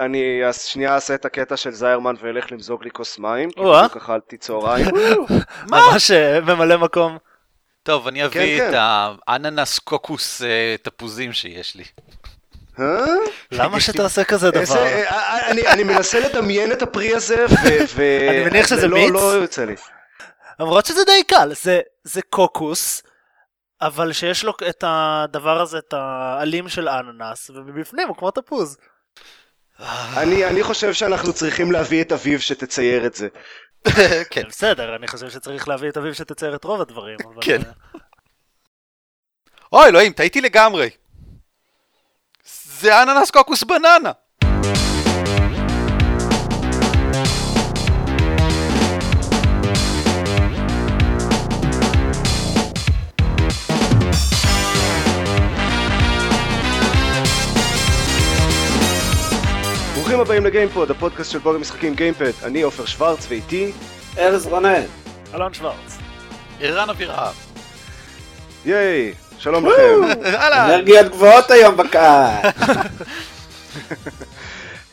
אני אז שנייה אעשה את הקטע של זיירמן ואלך למזוג לי כוס מים, כי. בדיוק אכלתי צהריים. ממש אה, ממלא מקום. טוב, אני כן, אביא כן. את האננס קוקוס אה, תפוזים שיש לי. אה? למה שתעשה כזה איזה- דבר? אני- אני מנסה לדמיין את הפרי הזה. אני מניח שזה לא- מיץ? לא יוצא לי. למרות שזה די קל, זה, זה קוקוס, אבל שיש לו את הדבר הזה, את העלים של אננס, ומבפנים הוא כמו תפוז. אני אני חושב שאנחנו צריכים להביא את אביב שתצייר את זה. כן. בסדר, אני חושב שצריך להביא את אביב שתצייר את רוב הדברים. אבל... כן. אה, אוי, אלוהים, טעיתי לגמרי. זה אננס קוקוס בננה. ברוכים הבאים לגיימפוד, הפודקאסט של בוג המשחקים גיימפד. אני עופר שוורץ ואיתי, ארז רונן. אלון שוורץ. ערן אבירם. ייי, שלום לכם. אנרגיות גבוהות היום בקהל.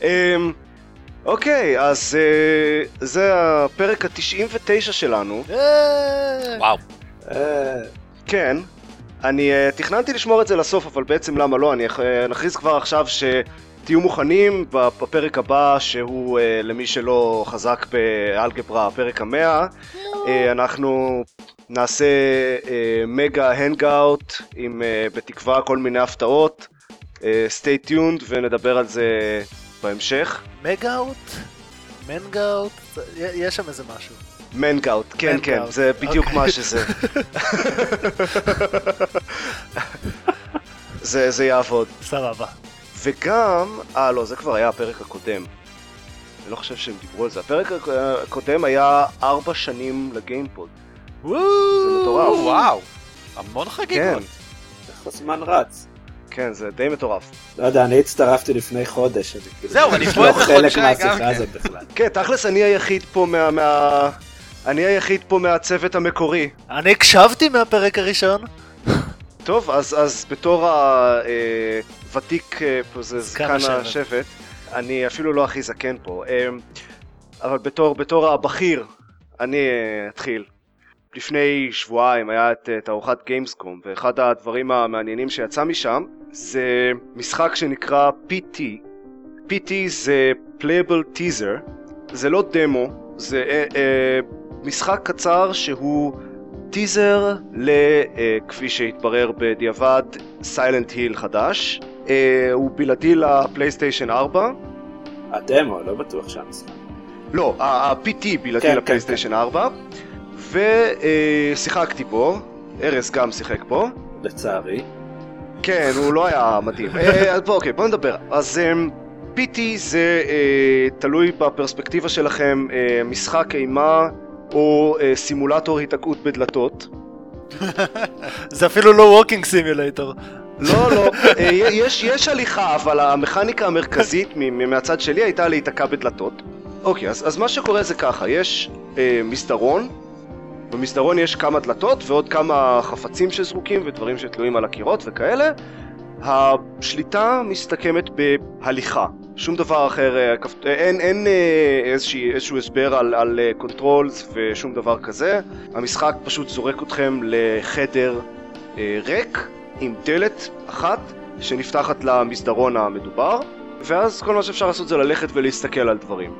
אמ, אוקיי, אז אה, זה הפרק ה-99 שלנו. אה, וואו. אה, כן, אני uh, תכננתי לשמור את זה לסוף, אבל בעצם למה לא? אני נכריז כבר עכשיו שתהיו מוכנים בפרק הבא, שהוא אה, למי שלא חזק באלגברה, הפרק המאה. אה, אנחנו נעשה אה, מגה hangout עם אה, בתקווה כל מיני הפתעות. stay tuned ונדבר על זה בהמשך. מגאוט? מנגאוט? יש שם איזה משהו. מנגאוט, כן כן, זה בדיוק אוקיי. מה שזה. זה, זה יעבוד. סבבה. וגם, אה לא, זה כבר היה הפרק הקודם. אני לא חושב שהם דיברו על זה. הפרק הק- הקודם היה ארבע שנים לגיימפוד. וואו. זה מטורף. או, וואו. המון חגיגות. איך הזמן רץ. כן, זה די מטורף. לא יודע, אני הצטרפתי לפני חודש, כאילו... זהו, אני פה לא איזה חלק חודשיים גם מהשיחה כן. כן, תכלס אני היחיד פה. מה... אני היחיד פה מהצוות המקורי. אני הקשבתי מהפרק הראשון. טוב, אז, אז בתור הוותיק, פה זה זקן השבט. אני אפילו לא הכי זקן פה, אה, אבל בתור, בתור הבכיר, אני אה, אתחיל. לפני שבועיים היה את אה, תערוכת גיימסקום, ואחד הדברים המעניינים שיצא משם זה משחק שנקרא PT. PT זה Playable Teaser, זה לא דמו, זה אה, אה, משחק קצר שהוא טיזר ל... אה, שהתברר בדיעבד, סיילנט היל חדש. אה, הוא בלעדי לפלייסטיישן 4. הדמו, לא בטוח שהמשחק. לא, ה-PT בלעדי כן, לפלייסטיישן 4. ושיחקתי בו, ארז גם שיחק בו. לצערי. כן, הוא לא היה מדהים. אה, אוקיי, בוא נדבר. אז אמ, PT זה אה, תלוי בפרספקטיבה שלכם, אה, משחק אימה או אה, סימולטור היתקעות בדלתות. זה אפילו לא walking simulator. לא, לא, אה, יש, יש הליכה, אבל המכניקה המרכזית מהצד שלי הייתה להיתקע בדלתות. אוקיי, אז, אז מה שקורה זה ככה, יש אה, מסדרון, במסדרון יש כמה דלתות ועוד כמה חפצים שזרוקים ודברים שתלויים על הקירות וכאלה. השליטה מסתכמת בהליכה, שום דבר אחר, אה, אה, אין, אין אה, איזושהי, איזשהו הסבר על, על אה, controls ושום דבר כזה. המשחק פשוט זורק אתכם לחדר אה, ריק עם דלת אחת שנפתחת למסדרון המדובר, ואז כל מה שאפשר לעשות זה ללכת ולהסתכל על דברים.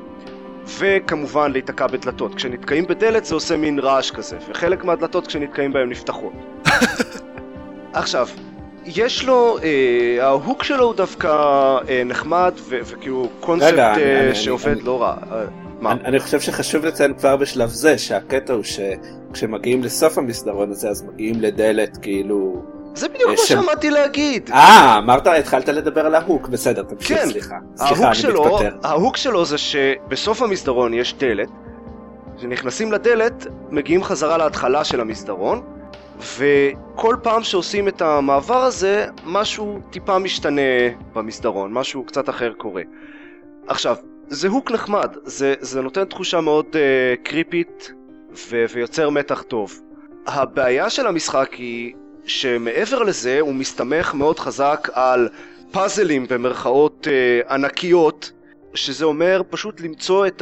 וכמובן להיתקע בדלתות. כשנתקעים בדלת זה עושה מין רעש כזה, וחלק מהדלתות כשנתקעים בהן נפתחות. עכשיו, יש לו, אה, ה hook שלו הוא דווקא אה, נחמד, ו- וכאילו קונספט רגע, אה, אני- שעובד אני- לא רע. אה, מה? אני, אני חושב שחשוב לציין כבר בשלב זה שהקטע הוא שכשמגיעים לסוף המסדרון הזה אז מגיעים לדלת כאילו... זה בדיוק יש מה שעמדתי להגיד. אה, אמרת, התחלת לדבר על ההוק, בסדר, תמשיך, כן. סליחה. סליחה, אני שלו, מתפטר. ההוק שלו זה שבסוף המסדרון יש דלת, כשנכנסים לדלת, מגיעים חזרה להתחלה של המסדרון, וכל פעם שעושים את המעבר הזה, משהו טיפה משתנה במסדרון, משהו קצת אחר קורה. עכשיו, זה הוק נחמד, זה, זה נותן תחושה מאוד uh, קריפית ו- ויוצר מתח טוב. הבעיה של המשחק היא שמעבר לזה הוא מסתמך מאוד חזק על פאזלים במרכאות אה, ענקיות שזה אומר פשוט למצוא את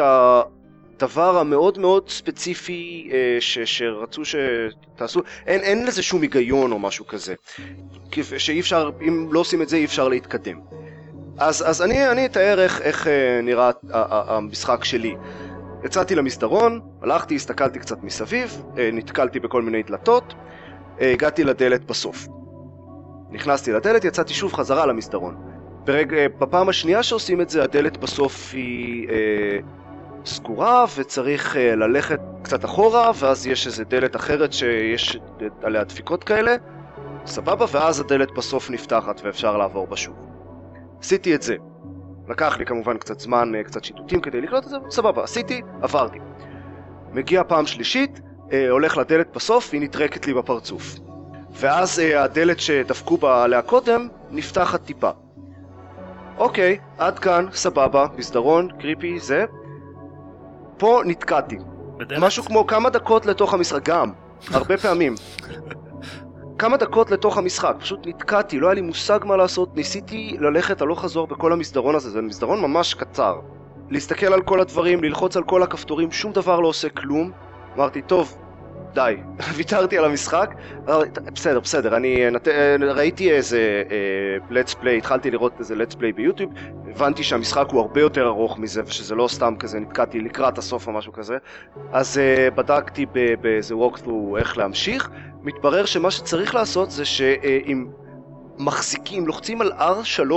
הדבר המאוד מאוד ספציפי אה, ש, שרצו שתעשו, אין, אין לזה שום היגיון או משהו כזה, שאי אפשר, אם לא עושים את זה אי אפשר להתקדם. אז, אז אני, אני אתאר איך, איך אה, נראה המשחק שלי. יצאתי למסדרון, הלכתי, הסתכלתי קצת מסביב, אה, נתקלתי בכל מיני דלתות, הגעתי לדלת בסוף. נכנסתי לדלת, יצאתי שוב חזרה למסדרון. ברגע, אה, בפעם השנייה שעושים את זה, הדלת בסוף היא אה, סגורה, וצריך אה, ללכת קצת אחורה, ואז יש איזה דלת אחרת שיש עליה דפיקות כאלה, סבבה, ואז הדלת בסוף נפתחת ואפשר לעבור בה שוב. עשיתי את זה. לקח לי כמובן קצת זמן, אה, קצת שיטוטים כדי לקלוט את זה, סבבה, עשיתי, עברתי. מגיע פעם שלישית, אה, הולך לדלת בסוף, היא נטרקת לי בפרצוף. ואז אה, הדלת שדפקו בה עליה קודם, נפתחת טיפה. אוקיי, עד כאן, סבבה, מסדרון, קריפי, זה. פה נתקעתי. בדלת? משהו כמו כמה דקות לתוך המשחק, גם, הרבה פעמים. כמה דקות לתוך המשחק, פשוט נתקעתי, לא היה לי מושג מה לעשות, ניסיתי ללכת הלוך חזור בכל המסדרון הזה, זה מסדרון ממש קצר. להסתכל על כל הדברים, ללחוץ על כל הכפתורים, שום דבר לא עושה כלום. אמרתי, טוב, די, ויתרתי על המשחק, אמרתי, בסדר, בסדר, אני נת... ראיתי איזה אה, let's play, התחלתי לראות איזה let's play ביוטיוב, הבנתי שהמשחק הוא הרבה יותר ארוך מזה, ושזה לא סתם כזה, נתקעתי לקראת הסוף או משהו כזה, אז אה, בדקתי באיזה walkthrough איך להמשיך, מתברר שמה שצריך לעשות זה שאם מחזיקים, לוחצים על R3,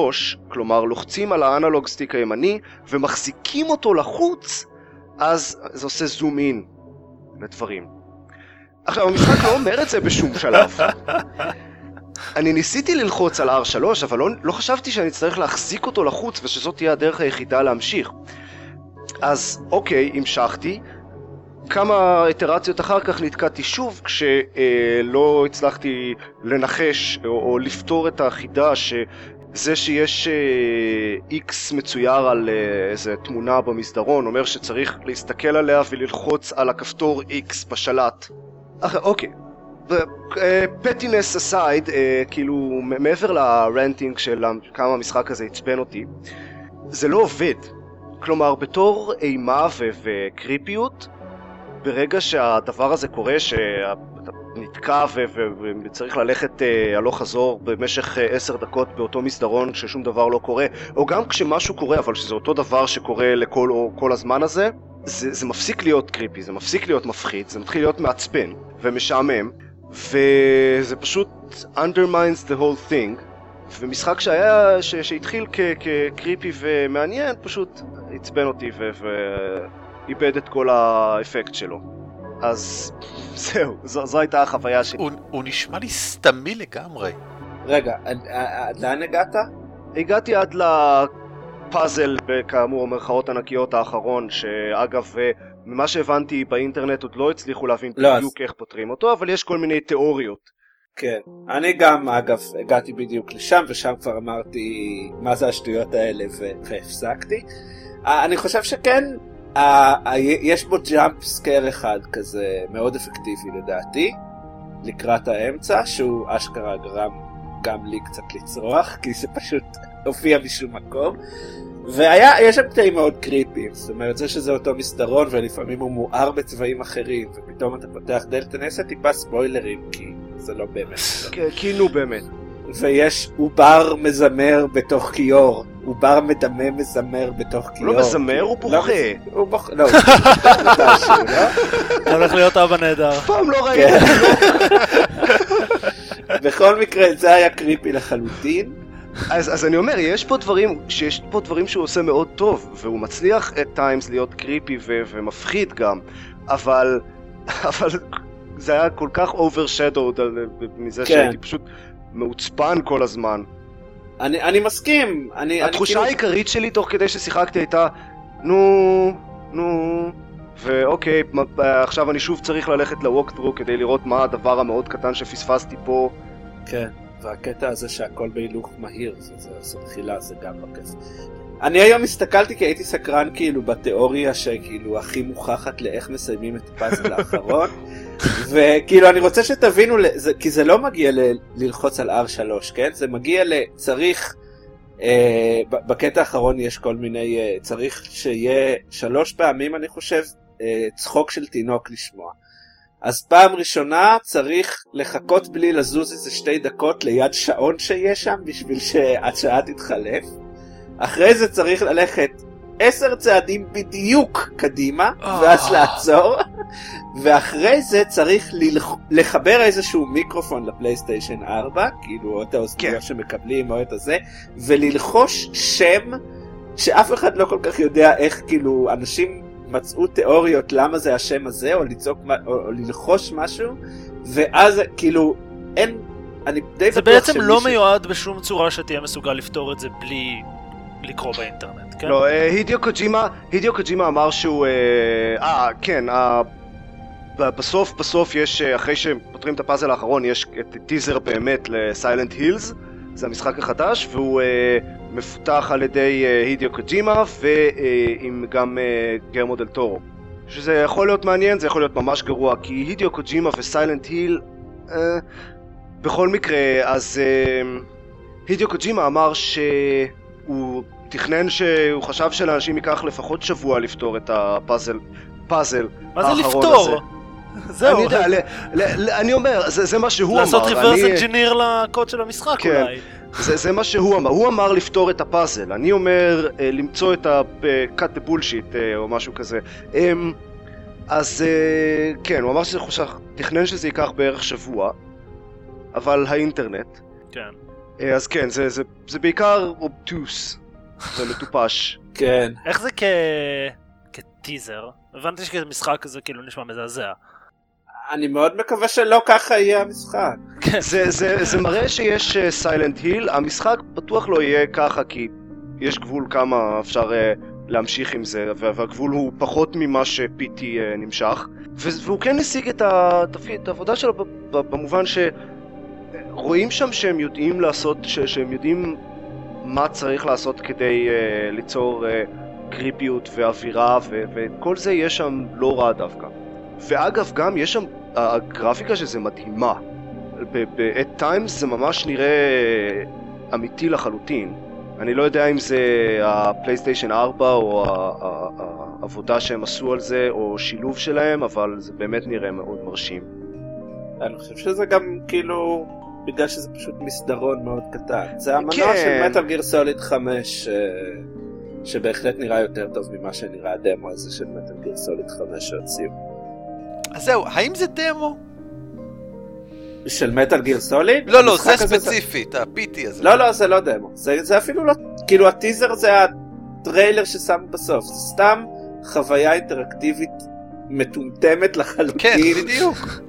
כלומר לוחצים על האנלוג סטיק הימני ומחזיקים אותו לחוץ, אז זה עושה זום אין לדברים. עכשיו המשחק לא אומר את זה בשום שלב. אני ניסיתי ללחוץ על R3, אבל לא, לא חשבתי שאני אצטרך להחזיק אותו לחוץ ושזאת תהיה הדרך היחידה להמשיך. אז אוקיי, המשכתי. כמה איטרציות אחר כך נתקעתי שוב כשלא הצלחתי לנחש או, או לפתור את החידה שזה שיש איקס מצויר על אה, איזה תמונה במסדרון אומר שצריך להסתכל עליה וללחוץ על הכפתור איקס בשלט. אוקיי. פטינס אסייד, כאילו מ- מעבר לרנטינג של כמה המשחק הזה עצבן אותי, זה לא עובד. כלומר, בתור אימה וקריפיות, ברגע שהדבר הזה קורה, שאתה נתקע וצריך ללכת אה, הלוך חזור במשך אה, עשר דקות באותו מסדרון כששום דבר לא קורה, או גם כשמשהו קורה אבל שזה אותו דבר שקורה לכל הזמן הזה, זה, זה מפסיק להיות קריפי, זה מפסיק להיות מפחיד, זה מתחיל להיות מעצבן ומשעמם, וזה פשוט undermines the whole thing. ומשחק שהיה, ש, שהתחיל כ, כקריפי ומעניין, פשוט עצבן אותי ו... ו... איבד את כל האפקט שלו. אז זהו, זו, זו הייתה החוויה שלי. הוא, הוא נשמע לי סתמי לגמרי. רגע, עד- לאן הגעת? הגעתי עד לפאזל, כאמור, מרכאות ענקיות האחרון, שאגב, אה, ממה שהבנתי באינטרנט עוד לא הצליחו להבין לא, בדיוק איך פותרים אותו, אבל יש כל מיני תיאוריות. כן. אני גם, אגב, הגעתי בדיוק לשם, ושם כבר אמרתי מה זה השטויות האלה, ו- והפסקתי. אה, אני חושב שכן, אה, אה, יש בו jump scare אחד כזה מאוד אפקטיבי לדעתי, לקראת האמצע, שהוא אשכרה גרם גם לי קצת לצרוח, כי זה פשוט הופיע משום מקום. ויש שם קטעים מאוד קריפיים, זאת אומרת זה שזה אותו מסדרון ולפעמים הוא מואר בצבעים אחרים ופתאום אתה פותח דלת, אני אעשה טיפה ספוילרים כי זה לא באמת. כי- כי נו באמת. ויש עובר מזמר בתוך כיור, עובר מדמה מזמר בתוך הוא כיור. לא מזמר, הוא לא, בוכה. הוא בוכה, לא, הוא בוכה לא? הולך להיות אבא נהדר. אף פעם לא ראיתי. בכל מקרה זה היה קריפי לחלוטין. אז, אז אני אומר, יש פה דברים, שיש פה דברים שהוא עושה מאוד טוב, והוא מצליח את טיימס להיות קריפי ו- ומפחיד גם, אבל, אבל זה היה כל כך overshadowed על- מזה כן. שהייתי פשוט מעוצבן כל הזמן. אני, אני מסכים, אני, התחושה אני כאילו, העיקרית שלי תוך כדי ששיחקתי הייתה, נו, נו, ואוקיי, מ- עכשיו אני שוב צריך ללכת ל-walkthrough כדי לראות מה הדבר המאוד קטן שפספסתי פה. כן, והקטע הזה שהכל בהילוך מהיר, זה, זה, זה תחילה, זה גם לא כיף. אני היום הסתכלתי כי הייתי סקרן כאילו בתיאוריה שכאילו הכי מוכחת לאיך מסיימים את הפאזל האחרון וכאילו אני רוצה שתבינו, זה, כי זה לא מגיע ל, ללחוץ על R3, כן? זה מגיע לצריך אה, בקטע האחרון יש כל מיני, אה, צריך שיהיה שלוש פעמים אני חושב אה, צחוק של תינוק לשמוע. אז פעם ראשונה צריך לחכות בלי לזוז איזה שתי דקות ליד שעון שיש שם בשביל שהשעה תתחלף. אחרי זה צריך ללכת עשר צעדים בדיוק קדימה, ואז לעצור. ואחרי זה צריך ללח... לחבר איזשהו מיקרופון לפלייסטיישן 4, כאילו או את האוזניות כן. שמקבלים או את הזה, וללחוש שם שאף אחד לא כל כך יודע איך כאילו אנשים מצאו תיאוריות למה זה השם הזה, או לצעוק, או, או ללחוש משהו, ואז כאילו אין, אני די זה בטוח בעצם לא שמישהו- מיועד בשום צורה שתהיה מסוגל לפתור את זה בלי לקרוא באינטרנט, כן? לא, אה, הידיו קוג'ימה, הידיו קוג'ימה אמר שהוא... אה, אה, כן, אה, בסוף, בסוף יש, אחרי שפותרים את הפאזל האחרון, יש את טיזר באמת לסיילנט הילס, זה המשחק החדש, והוא אה, מפותח על ידי אה, הידיו קוג'ימה ועם גם אה, גרמו דל טורו. שזה יכול להיות מעניין, זה יכול להיות ממש גרוע, כי הידיו קוג'ימה וסיילנט היל, אה, בכל מקרה, אז אה, הידיו קוג'ימה אמר שהוא תכנן שהוא חשב שלאנשים ייקח לפחות שבוע לפתור את הפאזל, פאזל מה זה האחרון לפתור? זהו, אני יודע, ל, ל, ל, אני אומר, זה, זה מה שהוא לעשות אמר. reverse אני- engineer לקוד של המשחק כן. אולי. זה, זה מה שהוא אמר, הוא אמר לפתור את הפאזל, אני אומר אה, למצוא את ה-cut the bullshit אה, או משהו כזה. אה, אז אה, כן, הוא אמר שזה חושב, תכנן שזה ייקח בערך שבוע, אבל האינטרנט, כן. אה, אז כן, זה, זה, זה בעיקר אובטוס, זה מטופש. כן. איך זה כ... כטיזר? הבנתי שכמשחק זה כאילו נשמע מזעזע. אני מאוד מקווה שלא ככה יהיה המשחק. זה, זה, זה מראה שיש סיילנט היל, המשחק בטוח לא יהיה ככה כי יש גבול כמה אפשר uh, להמשיך עם זה, וה- והגבול הוא פחות ממה ש-PT uh, נמשך, ו- והוא כן השיג את, ה- את העבודה שלו במובן שרואים שם שהם יודעים לעשות, ש- שהם יודעים מה צריך לעשות כדי uh, ליצור uh, קריפיות ואווירה, ו- וכל זה יש שם לא רע דווקא. ואגב, גם יש שם, הגרפיקה של זה מדהימה. ב-at times זה ממש נראה אמיתי לחלוטין. אני לא יודע אם זה הפלייסטיישן 4 או העבודה שהם עשו על זה או שילוב שלהם, אבל זה באמת נראה מאוד מרשים. אני חושב שזה גם כאילו בגלל שזה פשוט מסדרון מאוד קטן. זה המנוע כן. של מטאל גיר סוליד 5 אה, שבהחלט נראה יותר טוב ממה שנראה הדמו הזה של מטאל גיר סוליד 5 שהוציאו. אז זהו, האם זה דמו? של מטאל גיר סוליד? לא, לא, זה ספציפית, ה-PT הזה. לא, לא, זה לא דמו. זה, זה אפילו לא... כאילו הטיזר זה הטריילר ששמו בסוף. זה סתם חוויה אינטראקטיבית מטומטמת כן, לחלוטין, בדיוק.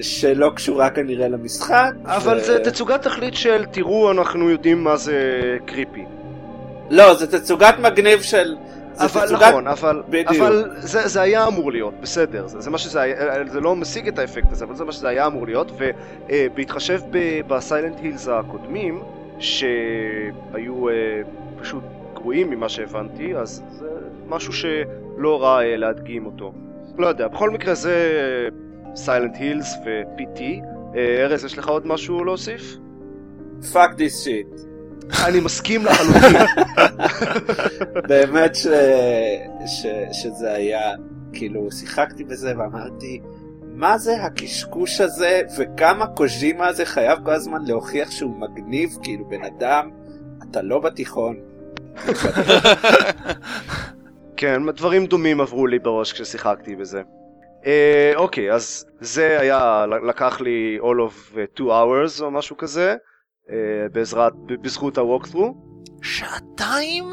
שלא קשורה כנראה למשחק. אבל ו- זה תצוגת תכלית של תראו אנחנו יודעים מה זה קריפי. לא, זה תצוגת מגניב של... זה אבל תצוגת- נכון, אבל. אבל זה, זה היה אמור להיות, בסדר, זה, זה מה שזה היה, זה לא משיג את האפקט הזה, אבל זה מה שזה היה אמור להיות, ובהתחשב בסיילנט הילס הקודמים, שהיו אה, פשוט גרועים ממה שהבנתי, אז זה משהו שלא רע אה, להדגים אותו. לא יודע, בכל מקרה זה סיילנט הילס ו-PT. ארז, יש לך עוד משהו להוסיף? fuck this shit. אני מסכים לחלוטין. באמת ש... ש... שזה היה, כאילו שיחקתי בזה ואמרתי, מה זה הקשקוש הזה וכמה קוז'ימה הזה חייב כל הזמן להוכיח שהוא מגניב, כאילו בן אדם, אתה לא בתיכון. כן, דברים דומים עברו לי בראש כששיחקתי בזה. אה, אוקיי, אז זה היה, לקח לי all of uh, two hours או משהו כזה, בעזרת, בזכות ה-walkthrough. שעתיים?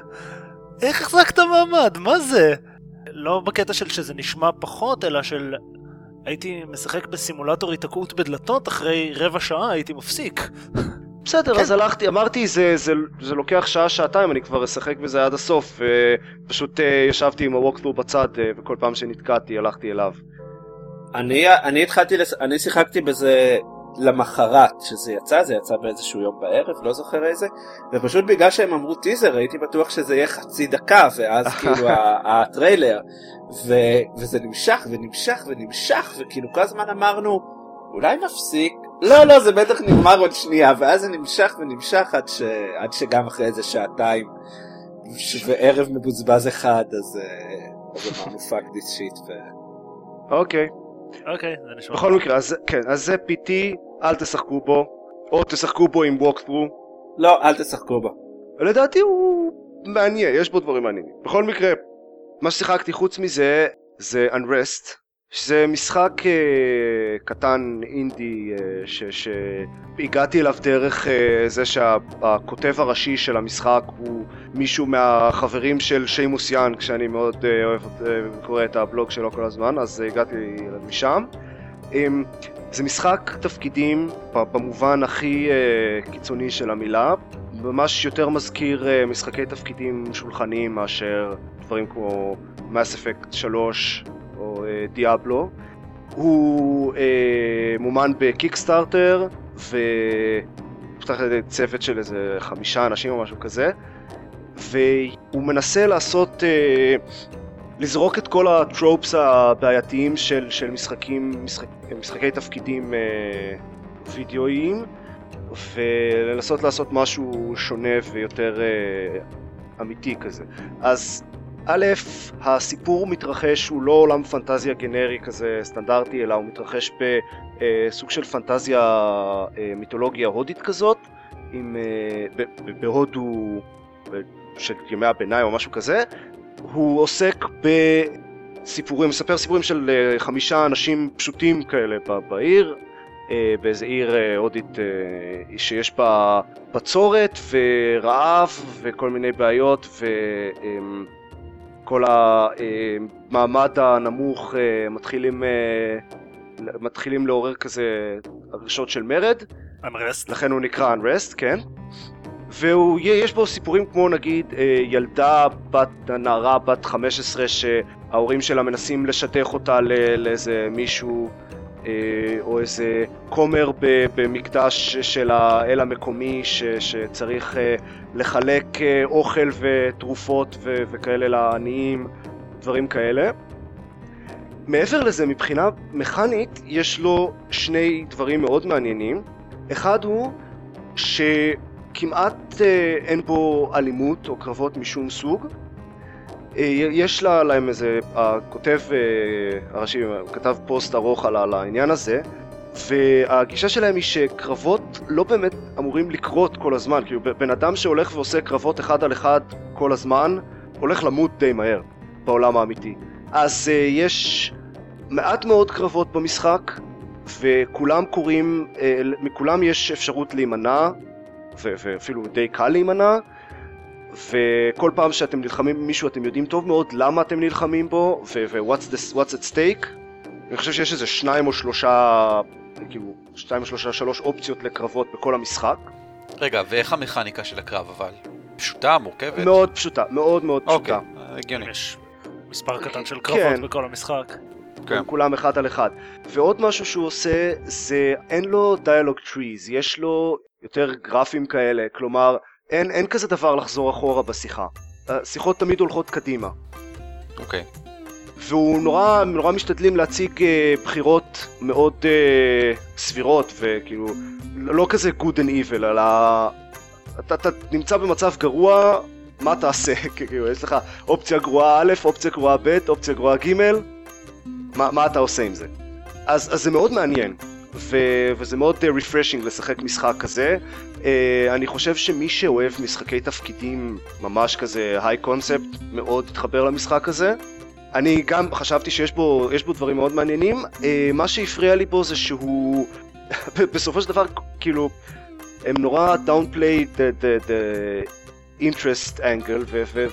איך החזקת מעמד? מה זה? לא בקטע של שזה נשמע פחות, אלא של... הייתי משחק בסימולטור היתקעות בדלתות, אחרי רבע שעה הייתי מפסיק. בסדר, כן. אז הלכתי, אמרתי זה, זה, זה לוקח שעה, שעתיים, אני כבר אשחק בזה עד הסוף, ופשוט אה, ישבתי עם ה-walkthrough בצד, אה, וכל פעם שנתקעתי הלכתי אליו. אני, אני התחלתי, לס... אני שיחקתי בזה למחרת שזה יצא, זה יצא באיזשהו יום בערב, לא זוכר איזה, ופשוט בגלל שהם אמרו טיזר הייתי בטוח שזה יהיה חצי דקה, ואז כאילו הטריילר, ו... וזה נמשך ונמשך ונמשך, וכאילו כל הזמן אמרנו, אולי נפסיק, לא, לא, זה בטח נגמר עוד שנייה, ואז זה נמשך ונמשך עד, ש... עד שגם אחרי איזה שעתיים ש... וערב מבוזבז אחד, אז, אה, אז אמרנו fuck this shit. אוקיי. אוקיי, זה נשמע. בכל מקרה, אז כן, אז זה PT, אל תשחקו בו, או תשחקו בו עם walkthrough. לא, אל תשחקו בו. לדעתי הוא מעניין, יש בו דברים מעניינים. בכל מקרה, מה ששיחקתי חוץ מזה, זה Unrest, שזה משחק אה, קטן אינדי אה, ש- שהגעתי אליו דרך אה, זה שהכותב הראשי של המשחק הוא מישהו מהחברים של שיימוס יאנג שאני מאוד אה, אוהב אה, קורא את הבלוג שלו כל הזמן אז אה, הגעתי משם. אה, זה משחק תפקידים במובן הכי אה, קיצוני של המילה ממש יותר מזכיר אה, משחקי תפקידים שולחניים מאשר דברים כמו Mass Effect 3 או אה, דיאבלו. הוא אה, מומן בקיקסטארטר ופתח על ידי צוות של איזה חמישה אנשים או משהו כזה והוא מנסה לעשות, אה, לזרוק את כל הטרופס הבעייתיים של, של משחקים, משחק, משחקי תפקידים אה, וידאואיים ולנסות לעשות משהו שונה ויותר אה, אמיתי כזה. אז א', הסיפור מתרחש, הוא לא עולם פנטזיה גנרי כזה סטנדרטי, אלא הוא מתרחש בסוג של פנטזיה אה, מיתולוגיה הודית כזאת, עם, אה, בהודו של ימי הביניים או משהו כזה. הוא עוסק בסיפורים, מספר סיפורים של אה, חמישה אנשים פשוטים כאלה בעיר, אה, באיזה עיר אה, הודית אה, שיש בה בצורת ורעב וכל מיני בעיות ו... אה, כל המעמד הנמוך אה, מתחילים, אה, מתחילים לעורר כזה הרגשות של מרד, Unrest. לכן הוא נקרא Unrest, כן. ויש בו סיפורים כמו נגיד אה, ילדה בת, נערה בת 15 שההורים שלה מנסים לשטח אותה לאיזה מישהו אה, או איזה כומר במקדש של האל המקומי ש- שצריך אה, לחלק אה, אוכל ותרופות ו- וכאלה לעניים, דברים כאלה. מעבר לזה, מבחינה מכנית, יש לו שני דברים מאוד מעניינים. אחד הוא שכמעט אה, אין בו אלימות או קרבות משום סוג. אה, יש לה, להם איזה, הכותב אה, הראשי כתב פוסט ארוך על, על העניין הזה, והגישה שלהם היא שקרבות לא באמת אמורים לקרות כל הזמן, כאילו בן אדם שהולך ועושה קרבות אחד על אחד כל הזמן, הולך למות די מהר בעולם האמיתי. אז uh, יש מעט מאוד קרבות במשחק, וכולם קוראים, uh, מכולם יש אפשרות להימנע, ואפילו די קל להימנע, וכל פעם שאתם נלחמים במישהו אתם יודעים טוב מאוד למה אתם נלחמים בו, ו-what's at stake. אני חושב שיש איזה שניים או שלושה, כאילו, שתיים או שלושה, שלוש אופציות לקרבות בכל המשחק. רגע, ואיך המכניקה של הקרב אבל? פשוטה, מורכבת? מאוד פשוטה, מאוד מאוד אוקיי, פשוטה. הגיוני. יש מספר קטן של כן. קרבות בכל המשחק. כן. כולם אחד על אחד. ועוד משהו שהוא עושה, זה אין לו דיאלוג טריז, יש לו יותר גרפים כאלה, כלומר, אין, אין כזה דבר לחזור אחורה בשיחה. השיחות תמיד הולכות קדימה. אוקיי. והוא נורא, נורא משתדלים להציג אה, בחירות מאוד אה, סבירות, וכאילו, לא כזה good and evil, אלא אתה, אתה נמצא במצב גרוע, מה תעשה? כאילו, יש לך אופציה גרועה א', אופציה גרועה ב', אופציה גרועה ג', מה, מה אתה עושה עם זה? אז, אז זה מאוד מעניין, ו, וזה מאוד uh, refreshing לשחק משחק כזה. Uh, אני חושב שמי שאוהב משחקי תפקידים ממש כזה היי קונספט, מאוד יתחבר למשחק הזה. אני גם חשבתי שיש בו, בו דברים מאוד מעניינים. Uh, מה שהפריע לי בו זה שהוא, בסופו של דבר, כאילו, הם נורא downplay the, the, the interest angle, ו-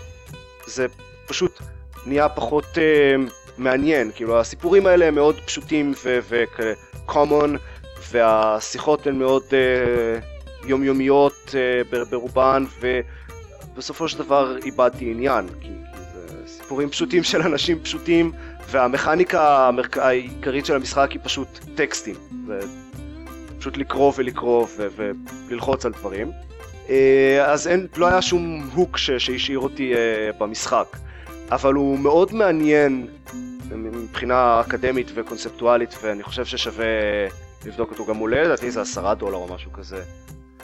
וזה פשוט נהיה פחות uh, מעניין. כאילו, הסיפורים האלה הם מאוד פשוטים ו-common, והשיחות הן מאוד uh, יומיומיות uh, ברובן, ובסופו של דבר איבדתי עניין, כי, כי זה סיפורים פשוטים של אנשים פשוטים, והמכניקה המרכ... העיקרית של המשחק היא פשוט טקסטים. זה פשוט לקרוא ולקרוא וללחוץ על דברים. אה, אז אין, לא היה שום הוק שהשאיר אותי אה, במשחק. אבל הוא מאוד מעניין מבחינה אקדמית וקונספטואלית, ואני חושב ששווה לבדוק אותו גם מולא, לדעתי זה עשרה דולר או משהו כזה.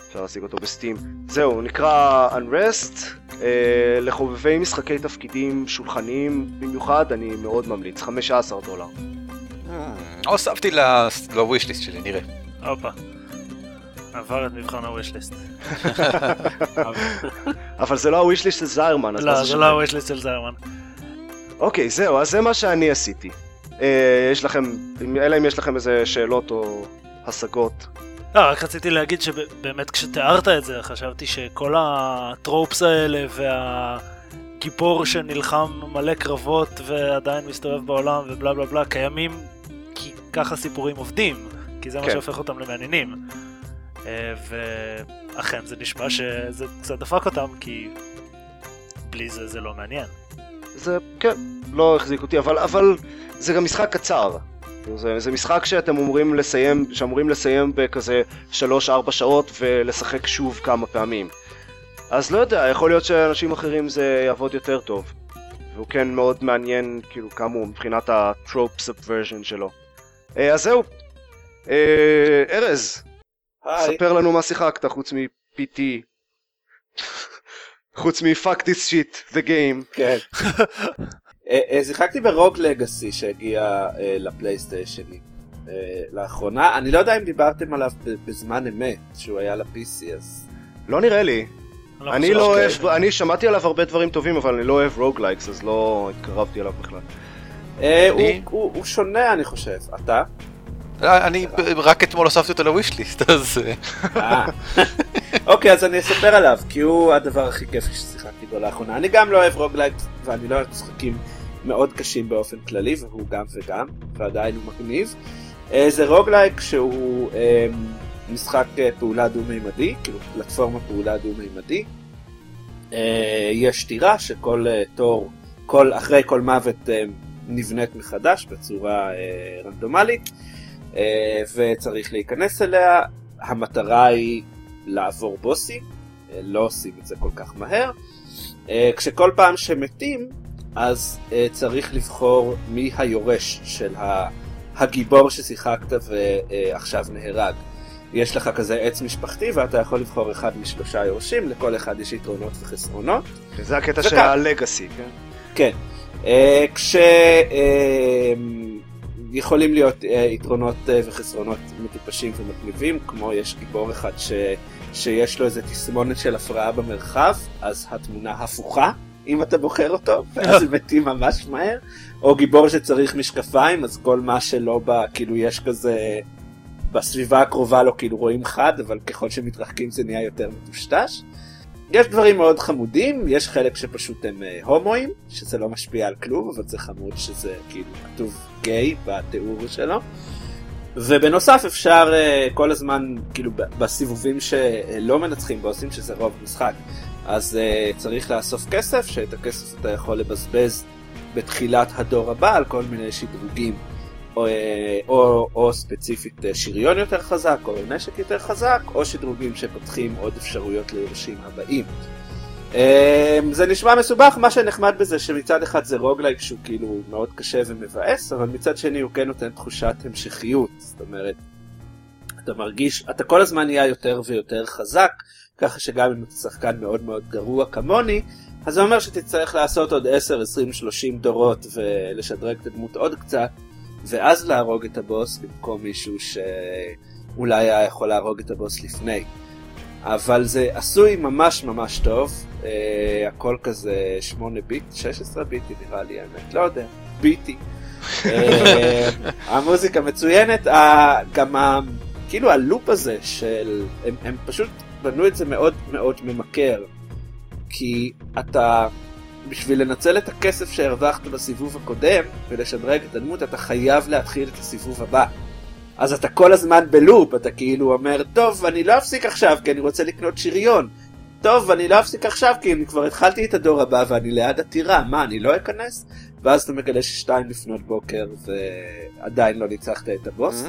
אפשר להשיג אותו בסטים. זהו, נקרא Unrest, אה, לחובבי משחקי תפקידים שולחניים במיוחד, אני מאוד ממליץ, 15 דולר. הוספתי לווישליסט שלי, נראה. הופה. עבר את מבחן הווישליסט. אבל זה לא הווישליסט של זיירמן, מה לא, זה? לא הווישליסט של זיירמן. אוקיי, זהו, אז זה מה שאני עשיתי. אה, יש לכם, אלא אם יש לכם איזה שאלות או השגות. לא, רק רציתי להגיד שבאמת כשתיארת את זה, חשבתי שכל הטרופס האלה והגיבור שנלחם מלא קרבות ועדיין מסתובב בעולם ובלה בלה בלה קיימים כי ככה סיפורים עובדים, כי זה מה כן. שהופך אותם למעניינים. אה, ואכן זה נשמע שזה קצת דפק אותם כי בלי זה זה לא מעניין. זה, כן, לא החזיק אותי, אבל, אבל זה גם משחק קצר. זה, זה משחק שאתם אמורים לסיים, שאמורים לסיים בכזה 3-4 שעות ולשחק שוב כמה פעמים. אז לא יודע, יכול להיות שאנשים אחרים זה יעבוד יותר טוב. והוא כן מאוד מעניין, כאילו, כמה הוא מבחינת ה-trope subversion שלו. אה, אז זהו. אה, ארז. ספר לנו מה שיחקת חוץ מ-PT. חוץ מ-fuck this shit, the game. כן. אה, אה, שיחקתי ברוג לגאסי שהגיע אה, לפלייסטיישני אה, לאחרונה. אני לא יודע אם דיברתם עליו בזמן אמת, שהוא היה ל-PC, אז... לא נראה לי. אני אני לא. אוהב, אני שמעתי עליו הרבה דברים טובים, אבל אני לא אוהב roguelikes, אז לא התקרבתי אליו בכלל. הוא שונה אני חושב. אתה? אה, אני רק אתמול הוספתי אותו ל wishlist, אז... אה, אה. אוקיי, אז אני אספר עליו, כי הוא הדבר הכי כיפי ששיחקתי בו לאחרונה. אני גם לא אוהב roguelike, ואני לא אוהב משחקים מאוד קשים באופן כללי, והוא גם וגם, ועדיין הוא מגניב. זה roguelike שהוא אה, משחק פעולה דו-מימדי, כאילו פלטפורמה פעולה דו-מימדי. יש טירה שכל תור, כל, אחרי כל מוות נבנית מחדש בצורה רנדומלית, וצריך להיכנס אליה. המטרה היא לעבור בוסים, אה, לא עושים את זה כל כך מהר. אה, כשכל פעם שמתים, אז אה, צריך לבחור מי היורש של הגיבור ששיחקת ועכשיו נהרג. יש לך כזה עץ משפחתי ואתה יכול לבחור אחד משלושה יורשים, לכל אחד יש יתרונות וחסרונות. זה הקטע של. הלגאסי, כן? כן. אה, כש... אה, יכולים להיות אה, יתרונות אה, וחסרונות מטופשים ומגניבים, כמו יש גיבור אחד ש... שיש לו איזה תסמונת של הפרעה במרחב, אז התמונה הפוכה, אם אתה בוחר אותו, ואז הם מתים ממש מהר, או גיבור שצריך משקפיים, אז כל מה שלא בא, כאילו יש כזה... בסביבה הקרובה לו כאילו רואים חד, אבל ככל שמתרחקים זה נהיה יותר מטושטש. יש דברים מאוד חמודים, יש חלק שפשוט הם אה, הומואים, שזה לא משפיע על כלום, אבל זה חמוד שזה כאילו כתוב גיי בתיאור שלו. ובנוסף אפשר אה, כל הזמן, כאילו בסיבובים שלא מנצחים בוסים, שזה רוב המשחק, אז אה, צריך לאסוף כסף, שאת הכסף אתה יכול לבזבז בתחילת הדור הבא על כל מיני שדרוגים. או, אה, או, או ספציפית אה, שריון יותר חזק, או נשק יותר חזק, או שדרוגים שפותחים עוד אפשרויות ליורשים הבאים. אה, זה נשמע מסובך, מה שנחמד בזה שמצד אחד זה רוגלייק שהוא כאילו מאוד קשה ומבאס, אבל מצד שני הוא כן נותן תחושת המשכיות, זאת אומרת, אתה מרגיש, אתה כל הזמן נהיה יותר ויותר חזק, ככה שגם אם אתה שחקן מאוד מאוד גרוע כמוני, אז זה אומר שתצטרך לעשות עוד 10, 20, 30 דורות ולשדרג את הדמות עוד קצת, ואז להרוג את הבוס במקום מישהו שאולי היה יכול להרוג את הבוס לפני. אבל זה עשוי ממש ממש טוב, אה, הכל כזה 8 ביט, 16 ביטי נראה לי האמת, לא יודע, ביטי. אה, המוזיקה מצוינת, גם ה, כאילו הלופ הזה של, הם, הם פשוט בנו את זה מאוד מאוד ממכר, כי אתה בשביל לנצל את הכסף שהרווחת בסיבוב הקודם ולשדרג את הדמות אתה חייב להתחיל את הסיבוב הבא. אז אתה כל הזמן בלופ, אתה כאילו אומר, טוב, אני לא אפסיק עכשיו כי אני רוצה לקנות שריון. טוב, אני לא אפסיק עכשיו כי אני כבר התחלתי את הדור הבא ואני ליד עתירה, מה, אני לא אכנס? ואז אתה מגלה ששתיים לפנות בוקר ועדיין לא ניצחת את הבוס.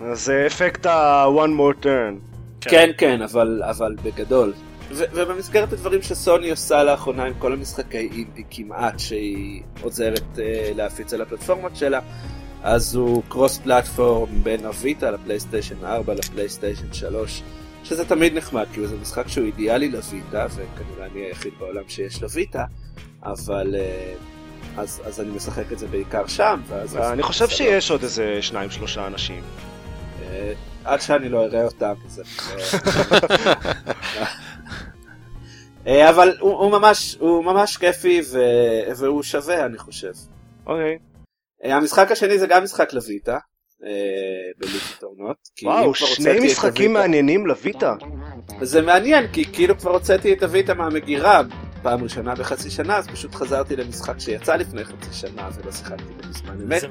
אז זה אפקט ה-one more turn. כן, כן, אבל, אבל בגדול. ובמסגרת הדברים שסוני עושה לאחרונה עם כל המשחקי אינדי כמעט שהיא עוזרת uh, להפיץ על הפלטפורמות שלה, אז הוא קרוס פלטפורם בין הוויטה לפלייסטיישן 4 לפלייסטיישן 3, שזה תמיד נחמד, כאילו זה משחק שהוא אידיאלי לוויטה, וכנראה אני היחיד בעולם שיש לו ויטה, אבל אה, אז, אז אני משחק את זה בעיקר שם, ואז... אני חושב שיש עוד איזה שניים שלושה אנשים. אה, עד שאני לא אראה אותם, זה... אבל הוא, הוא ממש הוא ממש כיפי ו... והוא שווה אני חושב. אוקיי. אה, המשחק השני זה גם משחק לויטה. אה, בליגת העונות. וואו, שני משחקים מעניינים לויטה. זה מעניין כי כאילו כבר הוצאתי את הויטה מהמגירה פעם ראשונה בחצי שנה אז פשוט חזרתי למשחק שיצא לפני חצי שנה ולא שיחקתי בזמן אמת. זה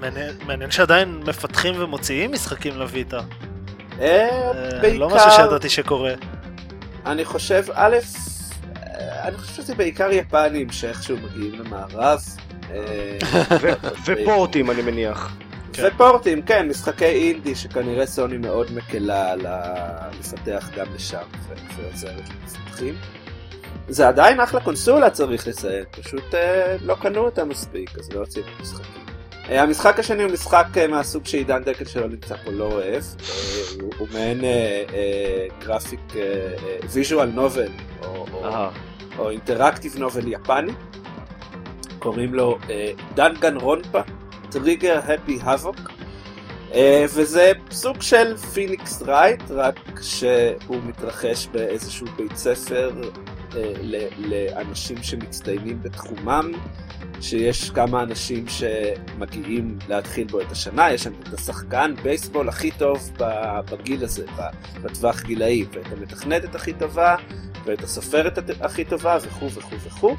מעניין- שעדיין מפתחים ומוציאים משחקים לויטה. אה, אה, לא משהו שידעתי שקורה. אני חושב א' אה, אני חושב שזה בעיקר יפנים שאיכשהו מגיעים למערב. אה, ופורטים אני מניח. כן. ופורטים, כן, משחקי אינדי שכנראה סוני מאוד מקלה ל- לפתח גם לשם ועוזרת למפתחים. זה עדיין אחלה קונסולה צריך לציין, פשוט אה, לא קנו אותה מספיק, אז לא הוציאו את המשחקים. אה, המשחק השני הוא משחק אה, מהסוג שעידן דקל שלא נמצא פה לא אוהב, הוא, הוא מעין graphic visual novel, או. או interactive novel יפני, קוראים לו Danganronpa, Trigger Happy Havoc, וזה סוג של פיניקס רייט, רק שהוא מתרחש באיזשהו בית ספר ל- לאנשים שמצטיינים בתחומם, שיש כמה אנשים שמגיעים להתחיל בו את השנה, יש שם את השחקן בייסבול הכי טוב בגיל הזה, בטווח גילאי, ואת המתכנתת הכי טובה, ואת הסופרת הכי טובה וכו' וכו' וכו',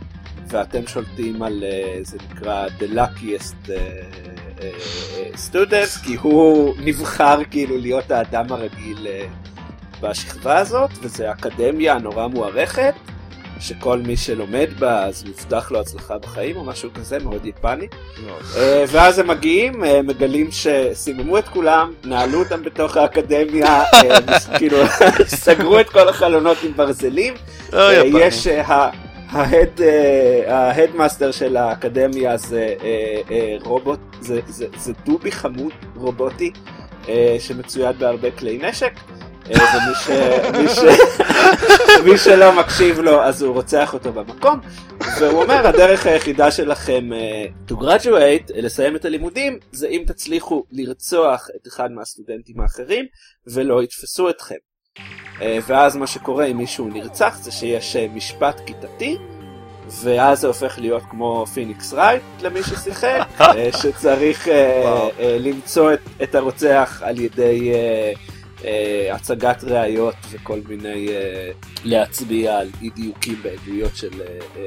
ואתם שולטים על, אה, זה נקרא The Luckiest אה, אה, אה, Student, כי הוא נבחר כאילו להיות האדם הרגיל בשכבה הזאת, וזו אקדמיה נורא מוערכת, שכל מי שלומד בה אז מובטח לו הצלחה בחיים או משהו כזה מאוד יפני. אה, ואז הם מגיעים, אה, מגלים שסיממו את כולם, נעלו אותם בתוך האקדמיה, אה, כאילו סגרו את כל החלונות עם ברזלים. יפנים. יש ההד, ה headmaster של האקדמיה זה רובוט, זה- זה זה דובי חמוד רובוטי שמצויד בהרבה כלי נשק. אה, ומי ש... מי ש... מי שלא מקשיב לו אז הוא רוצח אותו במקום והוא אומר הדרך היחידה שלכם אה, to graduate, אה, לסיים את הלימודים, זה אם תצליחו לרצוח את אחד מהסטודנטים האחרים ולא יתפסו אתכם. ואז מה שקורה אם מישהו נרצח זה שיש משפט כיתתי ואז זה הופך להיות כמו פיניקס רייט למי ששיחק, שצריך למצוא את, את הרוצח על ידי אה, הצגת ראיות וכל מיני אה, להצביע על אי דיוקים בעדויות של אה,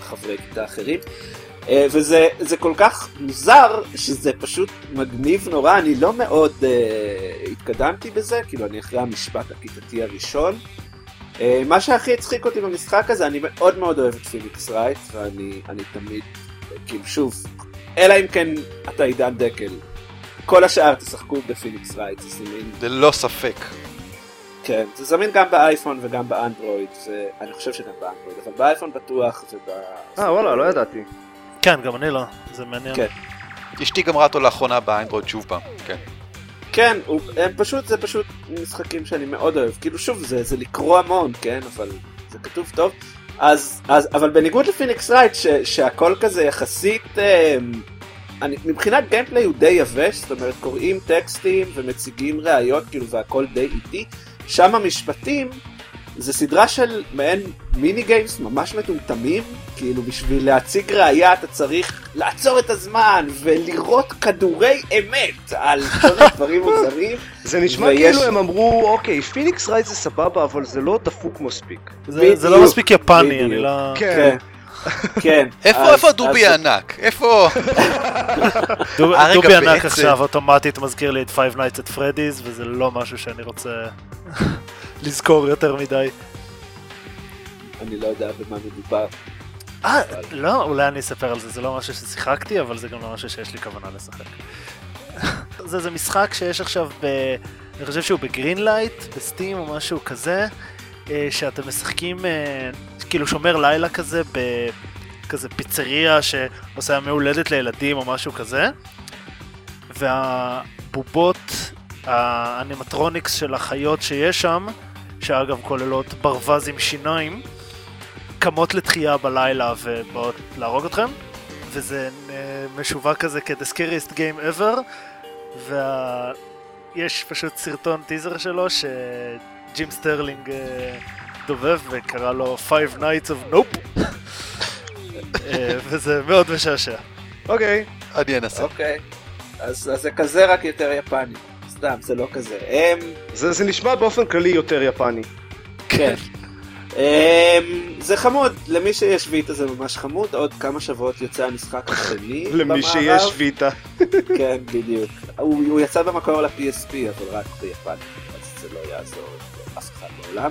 חברי כיתה אחרים. וזה זה כל כך מוזר שזה פשוט מגניב נורא, אני לא מאוד אה, התקדמתי בזה, כאילו אני אחרי המשפט הכיתתי הראשון. אה, מה שהכי הצחיק אותי במשחק הזה, אני מאוד מאוד אוהב את Phoenix Wright, ואני אני תמיד, כאילו שוב, אלא אם כן אתה עידן דקל, כל השאר תשחקו ב Phoenix Wright, זה זמין, ללא ספק. כן, זה זמין גם באייפון וגם באנדרואיד, ואני חושב שגם באנדרואיד, אבל באייפון בטוח וב... אה וואלה, לא ידעתי. כן, גם אני לא. זה מעניין. כן. אשתי גמרה אותו לאחרונה באנדרואיד שוב פעם, כן. כן, הוא, הם פשוט, זה פשוט משחקים שאני מאוד אוהב, כאילו שוב, זה, זה לקרוא המון, כן, אבל זה כתוב טוב. אז, אז, אבל בניגוד ל Phoenix Wright, ש, שהכל כזה יחסית, אה, אני, מבחינת gameplay הוא די יבש, זאת אומרת קוראים טקסטים ומציגים ראיות, כאילו, והכל די איטי, שם המשפטים זה סדרה של מעין mini games ממש מטומטמים, כאילו בשביל להציג ראייה אתה צריך לעצור את הזמן ולירות כדורי אמת על כל מיני דברים מוזרים. זה נשמע ויש- כאילו הם אמרו, אוקיי, פיניקס רייט זה סבבה, אבל זה לא דפוק מספיק. זה, זה לא מספיק יפני, בדיוק. אני לא... כן. כן. איפה אז- איפה דובי הענק? איפה... דובי ענק בעצם- עכשיו אוטומטית מזכיר לי את Five Nights at Freddy's, וזה לא משהו שאני רוצה לזכור יותר מדי. אני לא יודע במה מדובר. אה, לא, אולי אני אספר על זה, זה לא משהו ששיחקתי, אבל זה גם לא משהו שיש לי כוונה לשחק. זה זה משחק שיש עכשיו ב... אני חושב שהוא ב Greenlight, ב Steam או משהו כזה, שאתם משחקים אה, כאילו שומר לילה כזה בכזה פיצריה שעושה ימי הולדת לילדים או משהו כזה. והבובות, ה animatronics של החיות שיש שם, שאגב כוללות ברווז עם שיניים, קמות לתחייה בלילה ובאות להרוג אתכם, וזה אה, משווק כזה כ-The scariest game ever, ויש פשוט סרטון טיזר שלו ש Jim Sterling אה, דובב וקרא לו Five Nights of Nope, אה, וזה מאוד משעשע. אוקיי. אני אנסה. אוקיי. אז אז זה כזה רק יותר יפני. סתם, זה לא כזה. הם... זה זה נשמע באופן כללי יותר יפני. כן. אמ, זה חמוד, למי שיש ויטה זה ממש חמוד, עוד כמה שבועות יוצא המשחק השני למי במערב. שיש ויטה. כן, בדיוק. הוא הוא יצא במקור ל-PSP, אבל רק ביפן, אז זה לא יעזור בעולם.